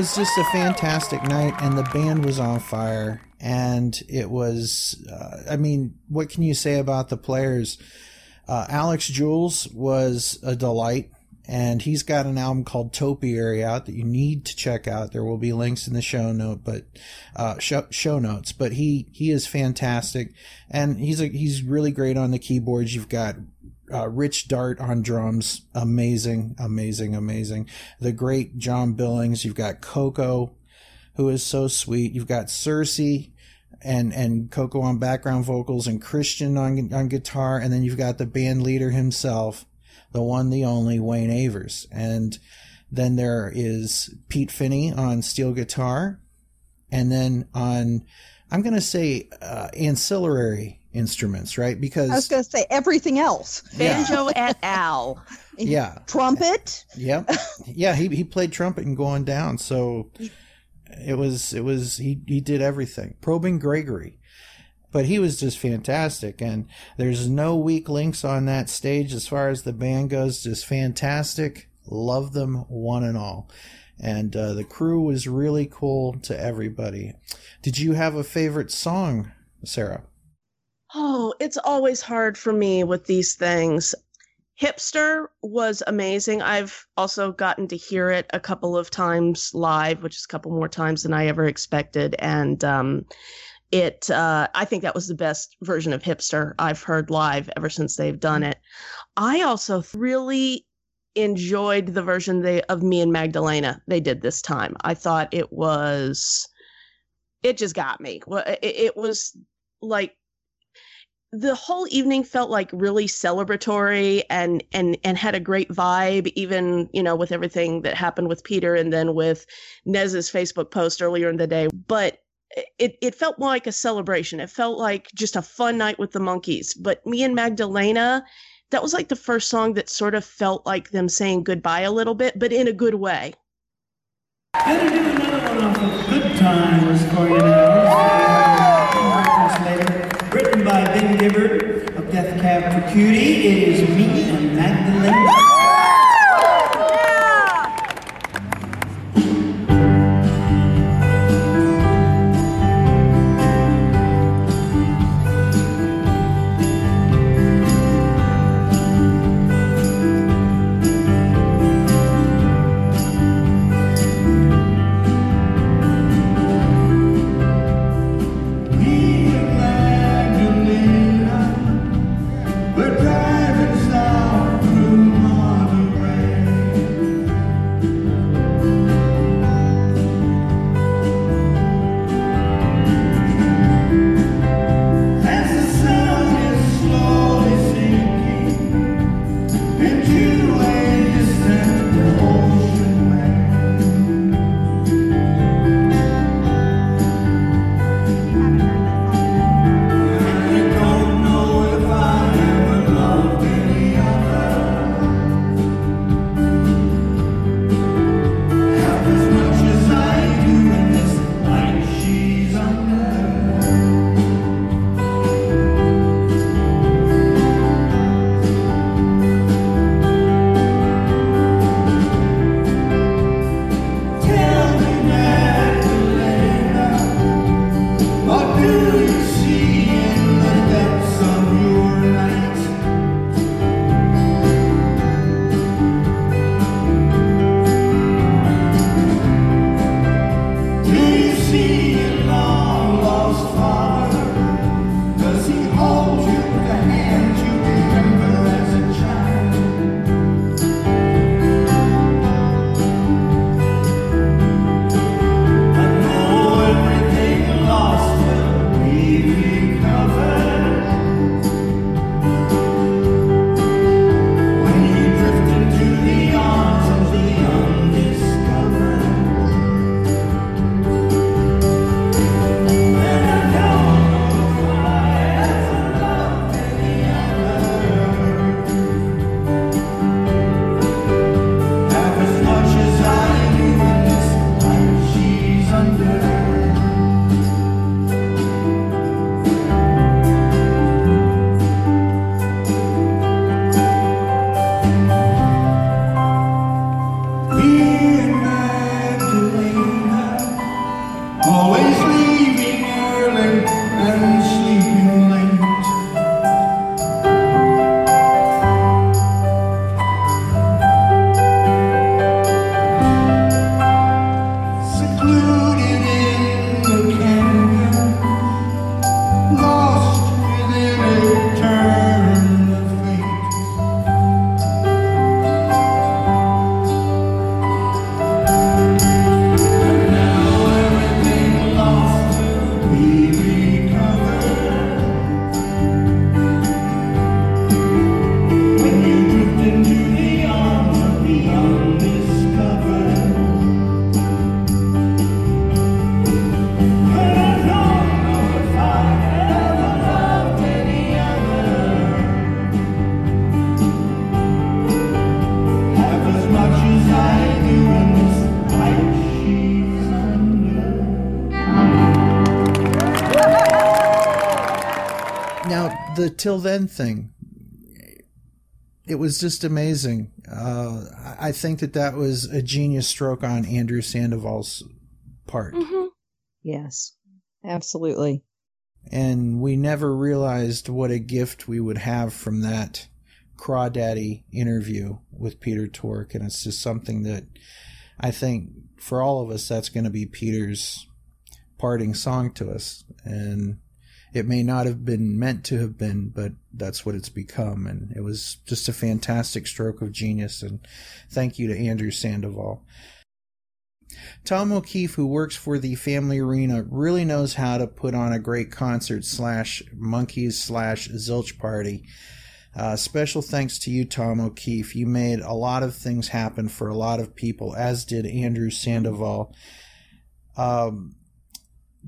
was just a fantastic night, and the band was on fire. And it was, uh, I mean, what can you say about the players? Uh, Alex Jules was a delight, and he's got an album called Topiary out that you need to check out. There will be links in the show note, but uh, show, show notes. But he he is fantastic, and he's a, he's really great on the keyboards. You've got uh, Rich Dart on drums, amazing, amazing, amazing. The great John Billings. You've got Coco, who is so sweet. You've got Circe and and Coco on background vocals and Christian on on guitar, and then you've got the band leader himself, the one, the only Wayne Avers, and then there is Pete Finney on steel guitar, and then on I'm going to say uh, ancillary instruments, right? Because I was going to say everything else. Banjo et al. yeah, Trumpet. Yep. Yeah, he he played trumpet and going down. So it was it was he he did everything. Probyn Gregory. But he was just fantastic and there's no weak links on that stage as far as the band goes, just fantastic. Love them one and all. And uh, the crew was really cool to everybody. Did you have a favorite song, Sarah? Oh, it's always hard for me with these things. Hipster was amazing. I've also gotten to hear it a couple of times live, which is a couple more times than I ever expected. And um, it, uh, I think that was the best version of Hipster I've heard live ever since they've done it. I also really enjoyed the version they of me and Magdalena they did this time. I thought it was, it just got me. Well, it, it was like the whole evening felt like really celebratory and and and had a great vibe even you know with everything that happened with peter and then with nez's facebook post earlier in the day. But it, it felt like a celebration. It felt like just a fun night with the Monkees. But me and magdalena that was like the first song that sort of felt like them saying goodbye a little bit but in a good way. Gonna do another one Good Times for you now. Of Death Cab for Cutie. It is till then thing. It was just amazing. Uh, I I think that that was a genius stroke on Andrew Sandoval's part. Yes, absolutely. and we never realized what a gift we would have from that crawdaddy interview with Peter Tork, and it's just something that I think for all of us that's going to be Peter's parting song to us, and it may not have been meant to have been, but that's what it's become, and it was just a fantastic stroke of genius, and thank you to Andrew Sandoval. Tom O'Keefe, who works for the Family Arena, really knows how to put on a great concert slash monkees slash zilch party. Uh, special thanks to you, Tom O'Keefe. You made a lot of things happen for a lot of people, as did Andrew Sandoval. Um,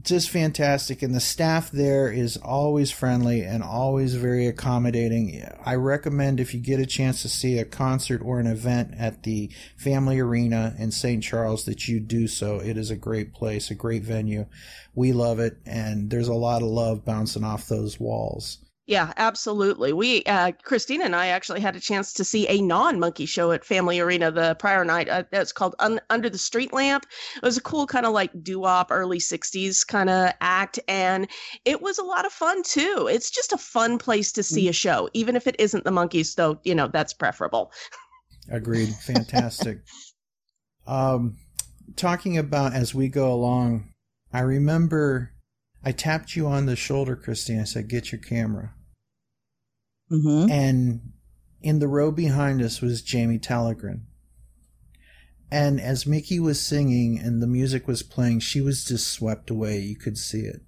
just fantastic. And the staff there is always friendly and always very accommodating. I recommend if you get a chance to see a concert or an event at the Family Arena in St. Charles that you do so. It is a great place, a great venue. We love it, and there's a lot of love bouncing off those walls. Yeah, absolutely. We, uh, Christina and I actually had a chance to see a non monkey show at Family Arena the prior night. Uh, it's called Un- Under the Street Lamp. It was a cool kind of like doo wop, early 60s kind of act. And it was a lot of fun too. It's just a fun place to see a show, even if it isn't the monkees, though, you know, that's preferable. Agreed. Fantastic. um, talking about as we go along, I remember I tapped you on the shoulder, Christine. I said, "Get your camera." Mm-hmm. And in the row behind us was Jamie Tellegren. And as Micky was singing and the music was playing, she was just swept away. You could see it.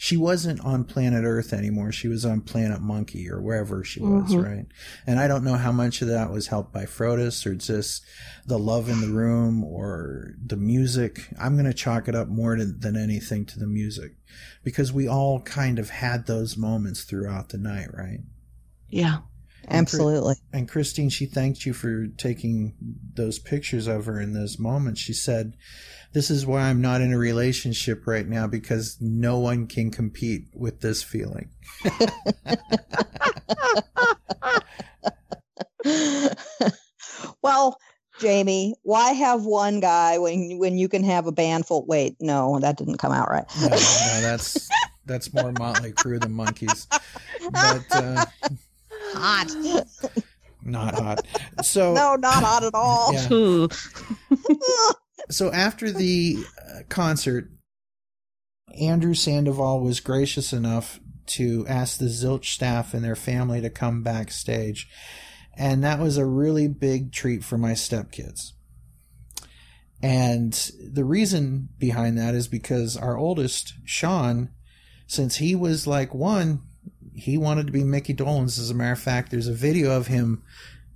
She wasn't on planet Earth anymore. She was on planet Monkey or wherever she was, Mhm. right? And I don't know how much of that was helped by Frodis or just the love in the room or the music. I'm going to chalk it up more to, than anything to the music because we all kind of had those moments throughout the night, right? Yeah. Absolutely. And Christine, she thanked you for taking those pictures of her in those moments. She said, This is why I'm not in a relationship right now because no one can compete with this feeling. well, Jamie, why have one guy when when you can have a band full? Wait, no, that didn't come out right. No, no, that's that's more Motley Crue than monkees. But uh, hot. not hot. So no, not hot at all. Yeah. so after the uh, concert, Andrew Sandoval was gracious enough to ask the Zilch staff and their family to come backstage. And that was a really big treat for my stepkids. And the reason behind that is because our oldest, Sean, since he was like one, he wanted to be Micky Dolenz. As a matter of fact, there's a video of him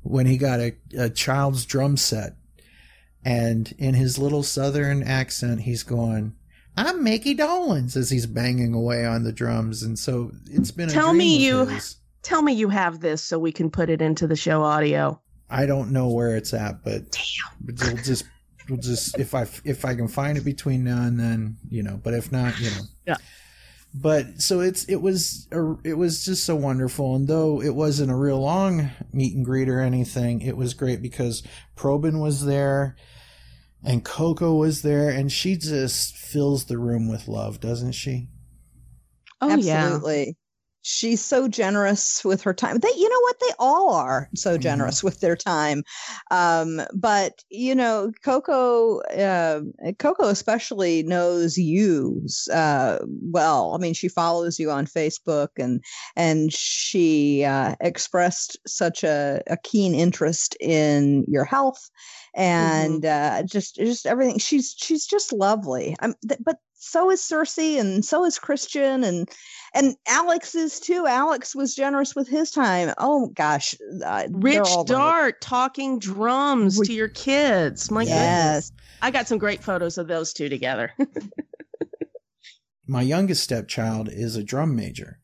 when he got a, a child's drum set. And in his little southern accent, he's going, I'm Micky Dolenz as he's banging away on the drums. And so it's been a Tell dream me you his. tell me you have this so we can put it into the show audio. I don't know where it's at, but but we'll just we'll just if I if I can find it between now and then, you know. But if not, you know. Yeah. But so it's it was a, it was just so wonderful, and though it wasn't a real long meet and greet or anything, it was great because Probyn was there, and Coco was there, and she just fills the room with love, doesn't she? Oh yeah. Absolutely. She's so generous with her time. They, you know what? They all are so generous with their time. Um, but you know, Coco, uh, Coco especially knows you uh, well. I mean, she follows you on Facebook, and and she uh, expressed such a, a keen interest in your health and uh, just just everything. She's she's just lovely. I'm, th- but so is Circe, and so is Christian, and and Alex is too. Alex was generous with his time. Oh gosh, uh, Rich all Dart talking drums to your kids. My Yes. goodness. I got some great photos of those two together. my youngest stepchild is a drum major.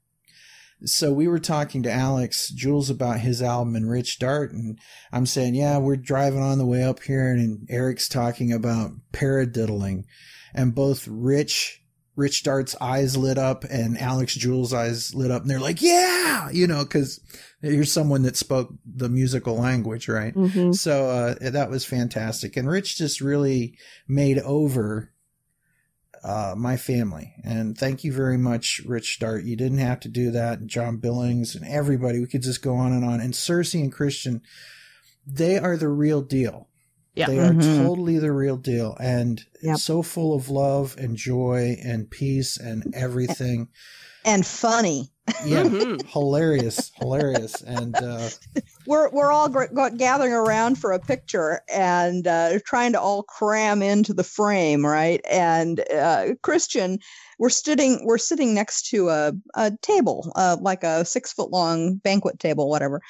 So we were talking to Alex Jules about his album and Rich Dart, and I'm saying, yeah, we're driving on the way up here, and Eric's talking about paradiddling, and both Rich Rich Dart's eyes lit up and Alex Jules' eyes lit up, and they're like, "Yeah," you know, because you're someone that spoke the musical language, right? Mhm. So uh, that was fantastic, and Rich just really made over uh, my family. And thank you very much, Rich Dart. You didn't have to do that. And John Billings and everybody. We could just go on and on. And Circe and Christian, they are the real deal. Yeah. They are Mhm. totally the real deal and Yep. so full of love and joy and peace and everything. And funny. Yeah, Mhm. hilarious, hilarious. And uh, We're we're all gr- go- gathering around for a picture and uh, trying to all cram into the frame, right? And uh, Christian, we're sitting we're sitting next to a a table, uh, like a six foot long banquet table, whatever.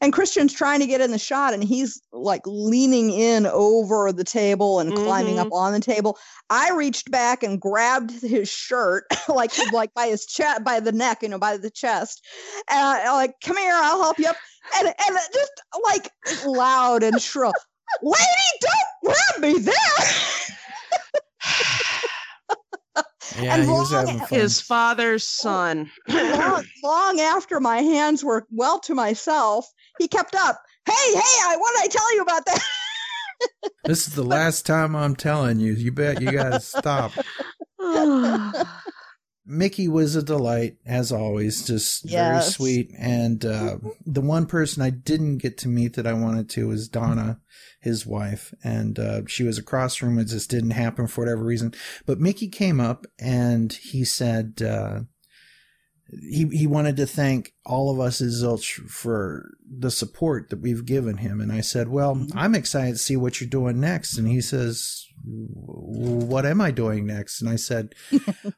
And Christian's trying to get in the shot, and he's like leaning in over the table and climbing up on the table. I reached back and grabbed his shirt, like like by his chest, by the neck, you know, by the chest, and I, like, "Come here, I'll help you up." And and just like loud and shrill, "Lady, don't grab me there!" yeah, And long- having. His father's son. long, long after my hands were well to myself, he kept up. Hey, hey, I what did I tell you about that? This is the last time I'm telling you. You bet you got to stop. Micky was a delight as always, just very sweet. And uh, the one person I didn't get to meet that I wanted to was Donna, his wife, and uh, she was across from. It just didn't happen for whatever reason. But Micky came up and he said uh, he he wanted to thank all of us at Zilch for the support that we've given him. And I said, "Well, I'm excited to see what you're doing next." And he says. What am I doing next? And I said,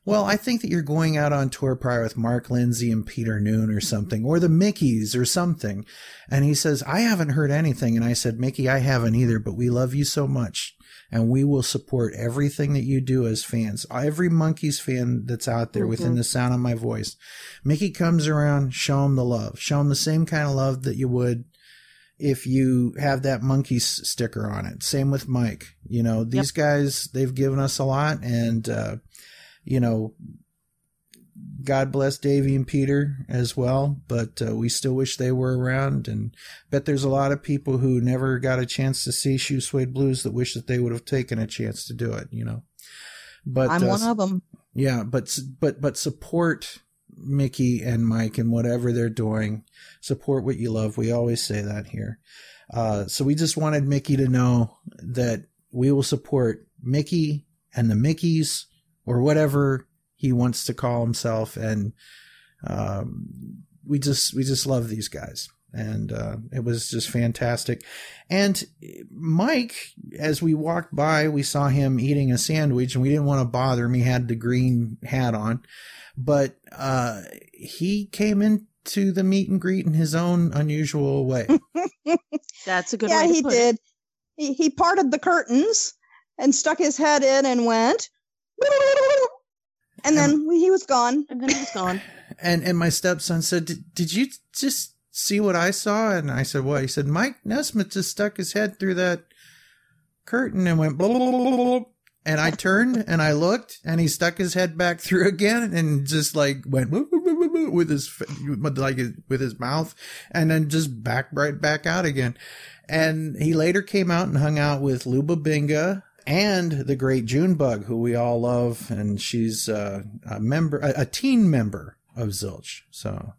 well, I think that you're going out on tour prior with Mark Lindsay and Peter Noone or something, or the Mickeys or something. And he says, I haven't heard anything. And I said, Micky, I haven't either, but we love you so much and we will support everything that you do as fans. Every Monkees fan that's out there within mm-hmm. the sound of my voice. Micky comes around, show him the love, show him the same kind of love that you would if you have that monkey sticker on it. Same with Mike. You know, these guys, they've given us a lot and, uh, you know, God bless Davy and Peter as well, but uh, we still wish they were around. And bet there's a lot of people who never got a chance to see Shoe Suede Blues that wish that they would have taken a chance to do it. You know, but I'm uh, one of them. yeah, but but but support Micky and Mike and whatever they're doing. Support what you love. We always say that here. Uh, so we just wanted Micky to know that we will support Micky and the Mickeys or whatever he wants to call himself, and um, we just we just love these guys. And uh, it was just fantastic. And Mike, as we walked by, we saw him eating a sandwich, and we didn't want to bother him. He had the green hat on, but uh, he came into the meet and greet in his own unusual way. That's a good yeah, way to he put did. He, he parted the curtains and stuck his head in and went, and then he was gone. And then he was gone. and and my stepson said, "Did, did you just see what I saw?" And I said, "What?" He said, "Mike Nesmith just stuck his head through that curtain and went blah, blah, blah, blah, blah." And I turned and I looked, and he stuck his head back through again, and just like went "Woo, woo, woo, woo, woo," with his like with his mouth, and then just back right back out again. And he later came out and hung out with Luba Binga and the great June Bug, who we all love, and she's uh, a member, a, a teen member of Zilch. So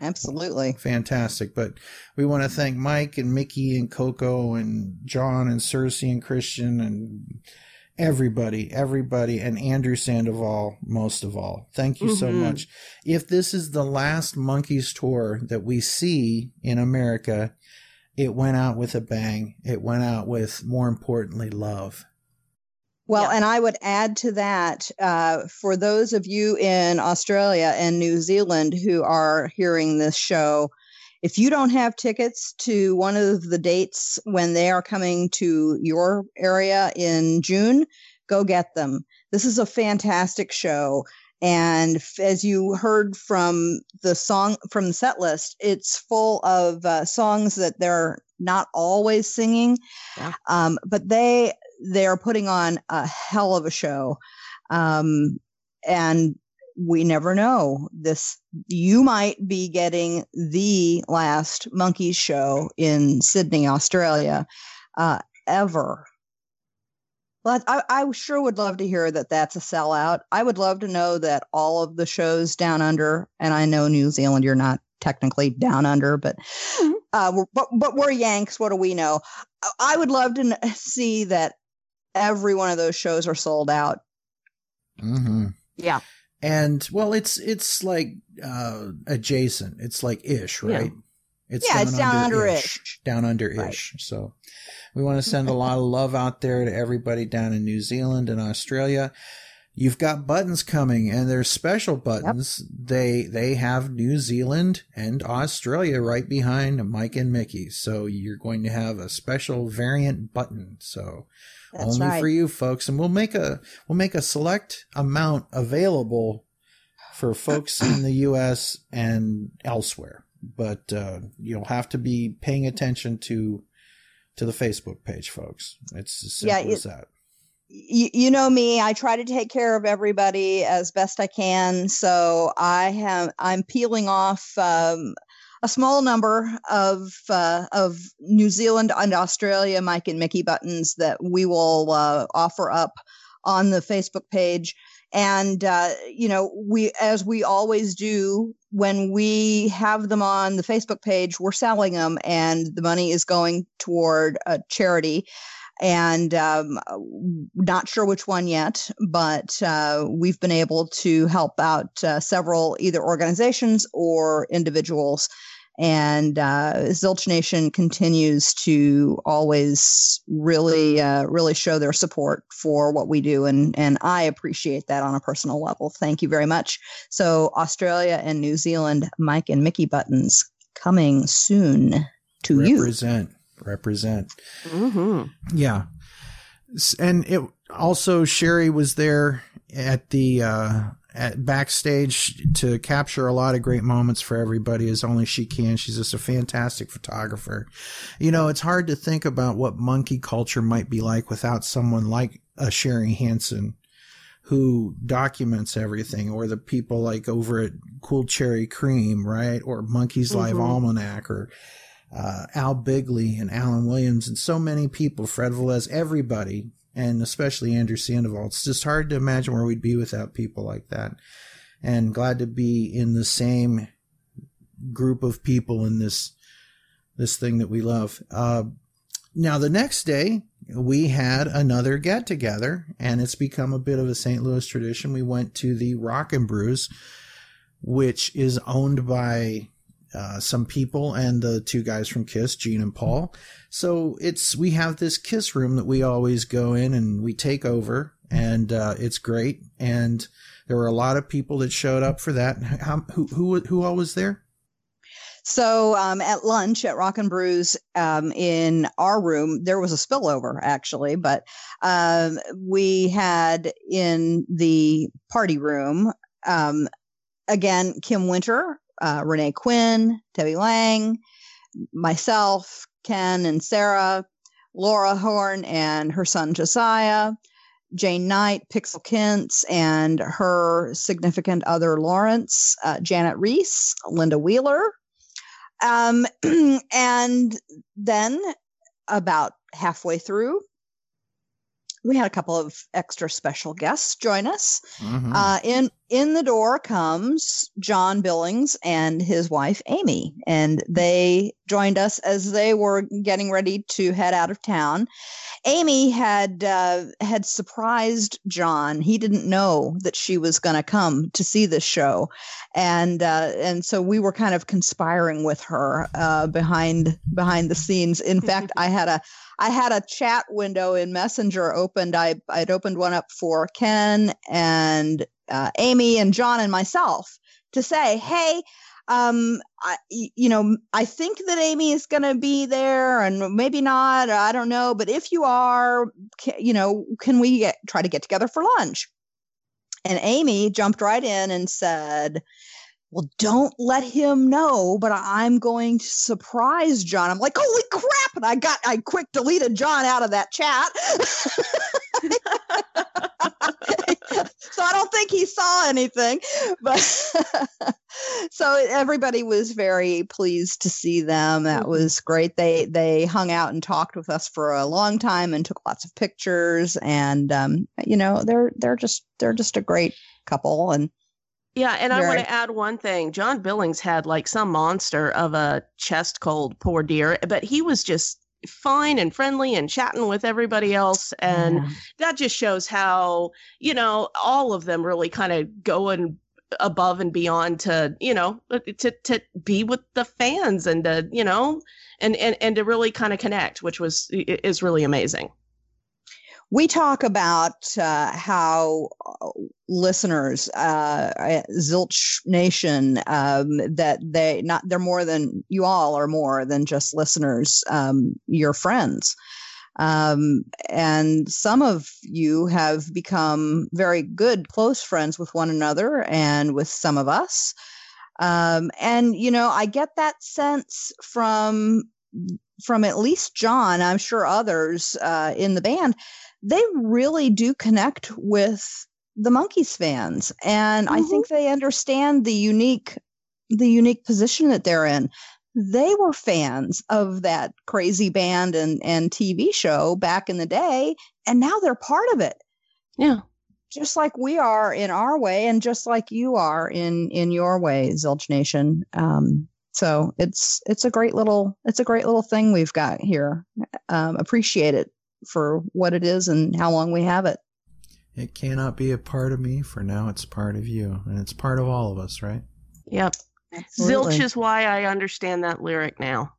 Absolutely. fantastic. But we want to thank Mike and Micky and Coco and John and Circe and Christian and everybody, everybody, and Andrew Sandoval most of all. Thank you so Mhm. much. If this is the last Monkees tour that we see in America, it went out with a bang. It went out with, more importantly, love. Well, and I would add to that uh, for those of you in Australia and New Zealand who are hearing this show, if you don't have tickets to one of the dates when they are coming to your area in June, go get them. This is a fantastic show. And as you heard from the song from the set list, it's full of uh, songs that they're not always singing, um, but they they are putting on a hell of a show. Um, and we never know. This you might be getting the last monkees show in Sydney, Australia, uh, ever. But I, I sure would love to hear that that's a sellout. I would love to know that all of the shows down under, and I know New Zealand, you're not technically down under, but uh, but but we're Yanks. What do we know? I- would love to see that every one of those shows are sold out. Mm-hmm. Yeah. And well, it's it's like uh adjacent. It's like ish, Yeah. right? It's Yeah, it's down under-ish. Down under ish. So we want to send a lot of love out there to everybody down in New Zealand and Australia. You've got buttons coming and they're special buttons. They they have New Zealand and Australia right behind Mike and Micky. So you're going to have a special variant button. So That's only right. for you folks and we'll make a we'll make a select amount available for folks in the US and elsewhere. But uh, you'll have to be paying attention to to the Facebook page, folks. It's as Yeah, simple it- as that. you, you know me i try to take care of everybody as best i can so i have i'm peeling off um, a small number of uh, of new zealand and australia mike and micky buttons that we will uh, offer up on the facebook page. And uh, you know we as we always do when we have them on the facebook page we're selling them and the money is going toward a charity and um, not sure which one yet, but uh, we've been able to help out uh, several either organizations or individuals. And uh, Zilch Nation continues to always really, uh, really show their support for what we do, and and I appreciate that on a personal level. Thank you very much. So Australia and New Zealand, Mike and Micky buttons coming soon to you. Represent. Mm-hmm. Yeah. And it also Sherry was there at the uh at backstage to capture a lot of great moments for everybody as only she can. She's just a fantastic photographer. You know, it's hard to think about what monkey culture might be like without someone like a Sherry Hansen who documents everything or the people like over at Cool Cherry Cream, right? Or Monkees Live Mhm. Almanac or uh, Al Bigley and Alan Williams and so many people, Fred Velez, everybody, and especially Andrew Sandoval. It's just hard to imagine where we'd be without people like that. And glad to be in the same group of people in this this thing that we love. Uh, now the next day we had another get together, and it's become a bit of a St. Louis tradition. We went to the Rock and Brews, which is owned by uh, some people and the two guys from Kiss, Gene and Paul. So it's we have this Kiss room that we always go in and we take over, and uh, it's great. And there were a lot of people that showed up for that. How, who who who all was there? So um, at lunch at Rock and Brews um, in our room, there was a spillover actually, but um, we had in the party room um, again Kim Winter, uh, Renee Quinn, Debbie Lang, myself, Ken and Sarah, Laura Horn and her son Josiah, Jane Knight, Pixel Kintz, and her significant other Lawrence, uh, Janet Reese, Linda Wheeler. Um, and then about halfway through, we had a couple of extra special guests join us. Mm-hmm. Uh, in in the door comes John Billings and his wife Amy, and they joined us as they were getting ready to head out of town. Amy had uh, had surprised John. He didn't know that she was going to come to see this show, and uh, and so we were kind of conspiring with her uh, behind behind the scenes. In fact, I had a I had a chat window in Messenger opened. I I'd opened one up for Ken and uh, Amy and John and myself to say, hey. Um, I, you know, I think that Amy is going to be there, and maybe not. I don't know, but if you are, ca- you know, can we get, try to get together for lunch? And Amy jumped right in and said, well, don't let him know, but I'm going to surprise John. I'm like, holy crap. And I got, I quick deleted John out of that chat. so I don't think he saw anything. But so everybody was very pleased to see them. That was great. They they hung out and talked with us for a long time and took lots of pictures. And um, you know, they're they're just they're just a great couple. And Yeah, and I want to add one thing. John Billings had like some monster of a chest cold, poor dear, but he was just fine and friendly and chatting with everybody else. And that just shows how, you know, all of them really kind of going above and beyond to, you know, uh, to to be with the fans and to, you know, and and and to really kind of connect, which was is really amazing. We talk about uh, how uh, listeners, uh, Zilch Nation, um, that they not they're more than you all are more than just listeners. Um, you're friends, um, and some of you have become very good, close friends with one another and with some of us. Um, and you know, I get that sense from from at least John. I'm sure others uh, in the band they really do connect with the monkees fans. And i think they understand the unique the unique position that they're in. They were fans of that crazy band and and tv show back in the day and now they're part of it. Yeah. Just like we are in our way and just like you are in in your way zilch nation. Um so it's it's a great little it's a great little thing we've got here. Um appreciate it for what it is and how long we have it. It cannot be a part of me, for now it's part of you. And it's part of all of us, right? Yep. Absolutely. Zilch is why I understand that lyric now.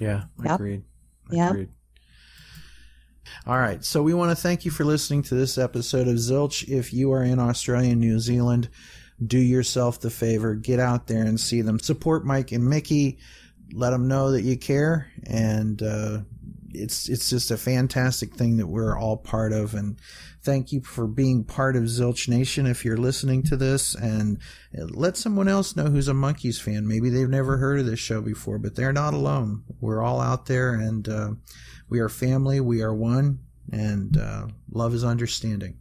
Yeah, Yep. agreed. Yep. Agreed. All right. So we want to thank you for listening to this episode of Zilch. If you are in Australia and New Zealand, do yourself the favor, get out there and see them. Support Mike and Micky. Let them know that you care. And uh, it's it's just a fantastic thing that we're all part of. And thank you for being part of Zilch Nation if you're listening to this. And let someone else know who's a Monkees fan. Maybe they've never heard of this show before, but they're not alone. We're all out there and uh, we are family. We are one. And uh, love is understanding.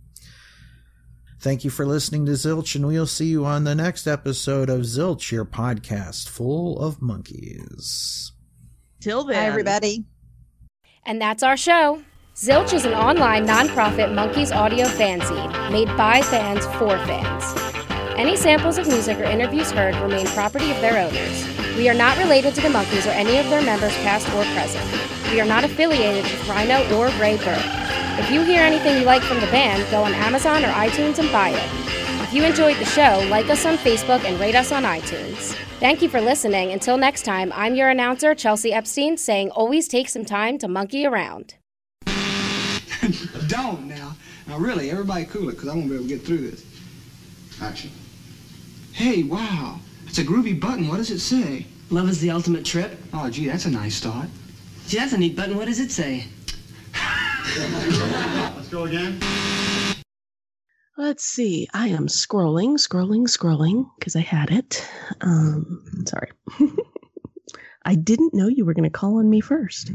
Thank you for listening to Zilch, and we'll see you on the next episode of Zilch, your podcast full of monkees. Till then. Hi, everybody. And that's our show. Zilch is an online nonprofit monkees audio fanzine made by fans for fans. Any samples of music or interviews heard remain property of their owners. We are not related to the monkees or any of their members, past or present. We are not affiliated with Rhino or Raybert. If you hear anything you like from the band, go on Amazon or iTunes and buy it. If you enjoyed the show, like us on Facebook and rate us on iTunes. Thank you for listening. Until next time, I'm your announcer, Chelsea Epstein, saying always take some time to monkey around. Don't now. Now, really, everybody cool it, because I won't be able to get through this. Action. Hey, wow. It's a groovy button. What does it say? Love is the ultimate trip. Oh, gee, that's a nice thought. Gee, that's a neat button. What does it say? Let's go again. Let's see. I am scrolling, scrolling, scrolling because I had it. Um, sorry. I didn't know you were going to call on me first.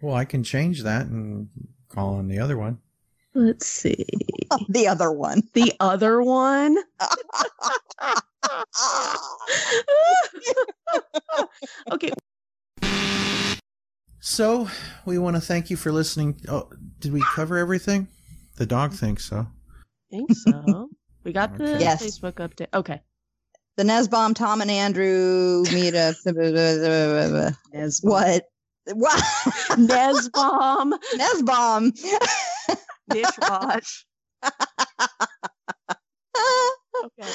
Well, I can change that and call on the other one. Let's see. the other one. The other one. okay. So, we want to thank you for listening. Oh, did we cover everything? The dog thinks so. Think so. We got the Yes. Facebook update. Okay. The Nesbom, Tom and Andrew meet a what? What? Nesbom. Nesbom. Dish wash. okay.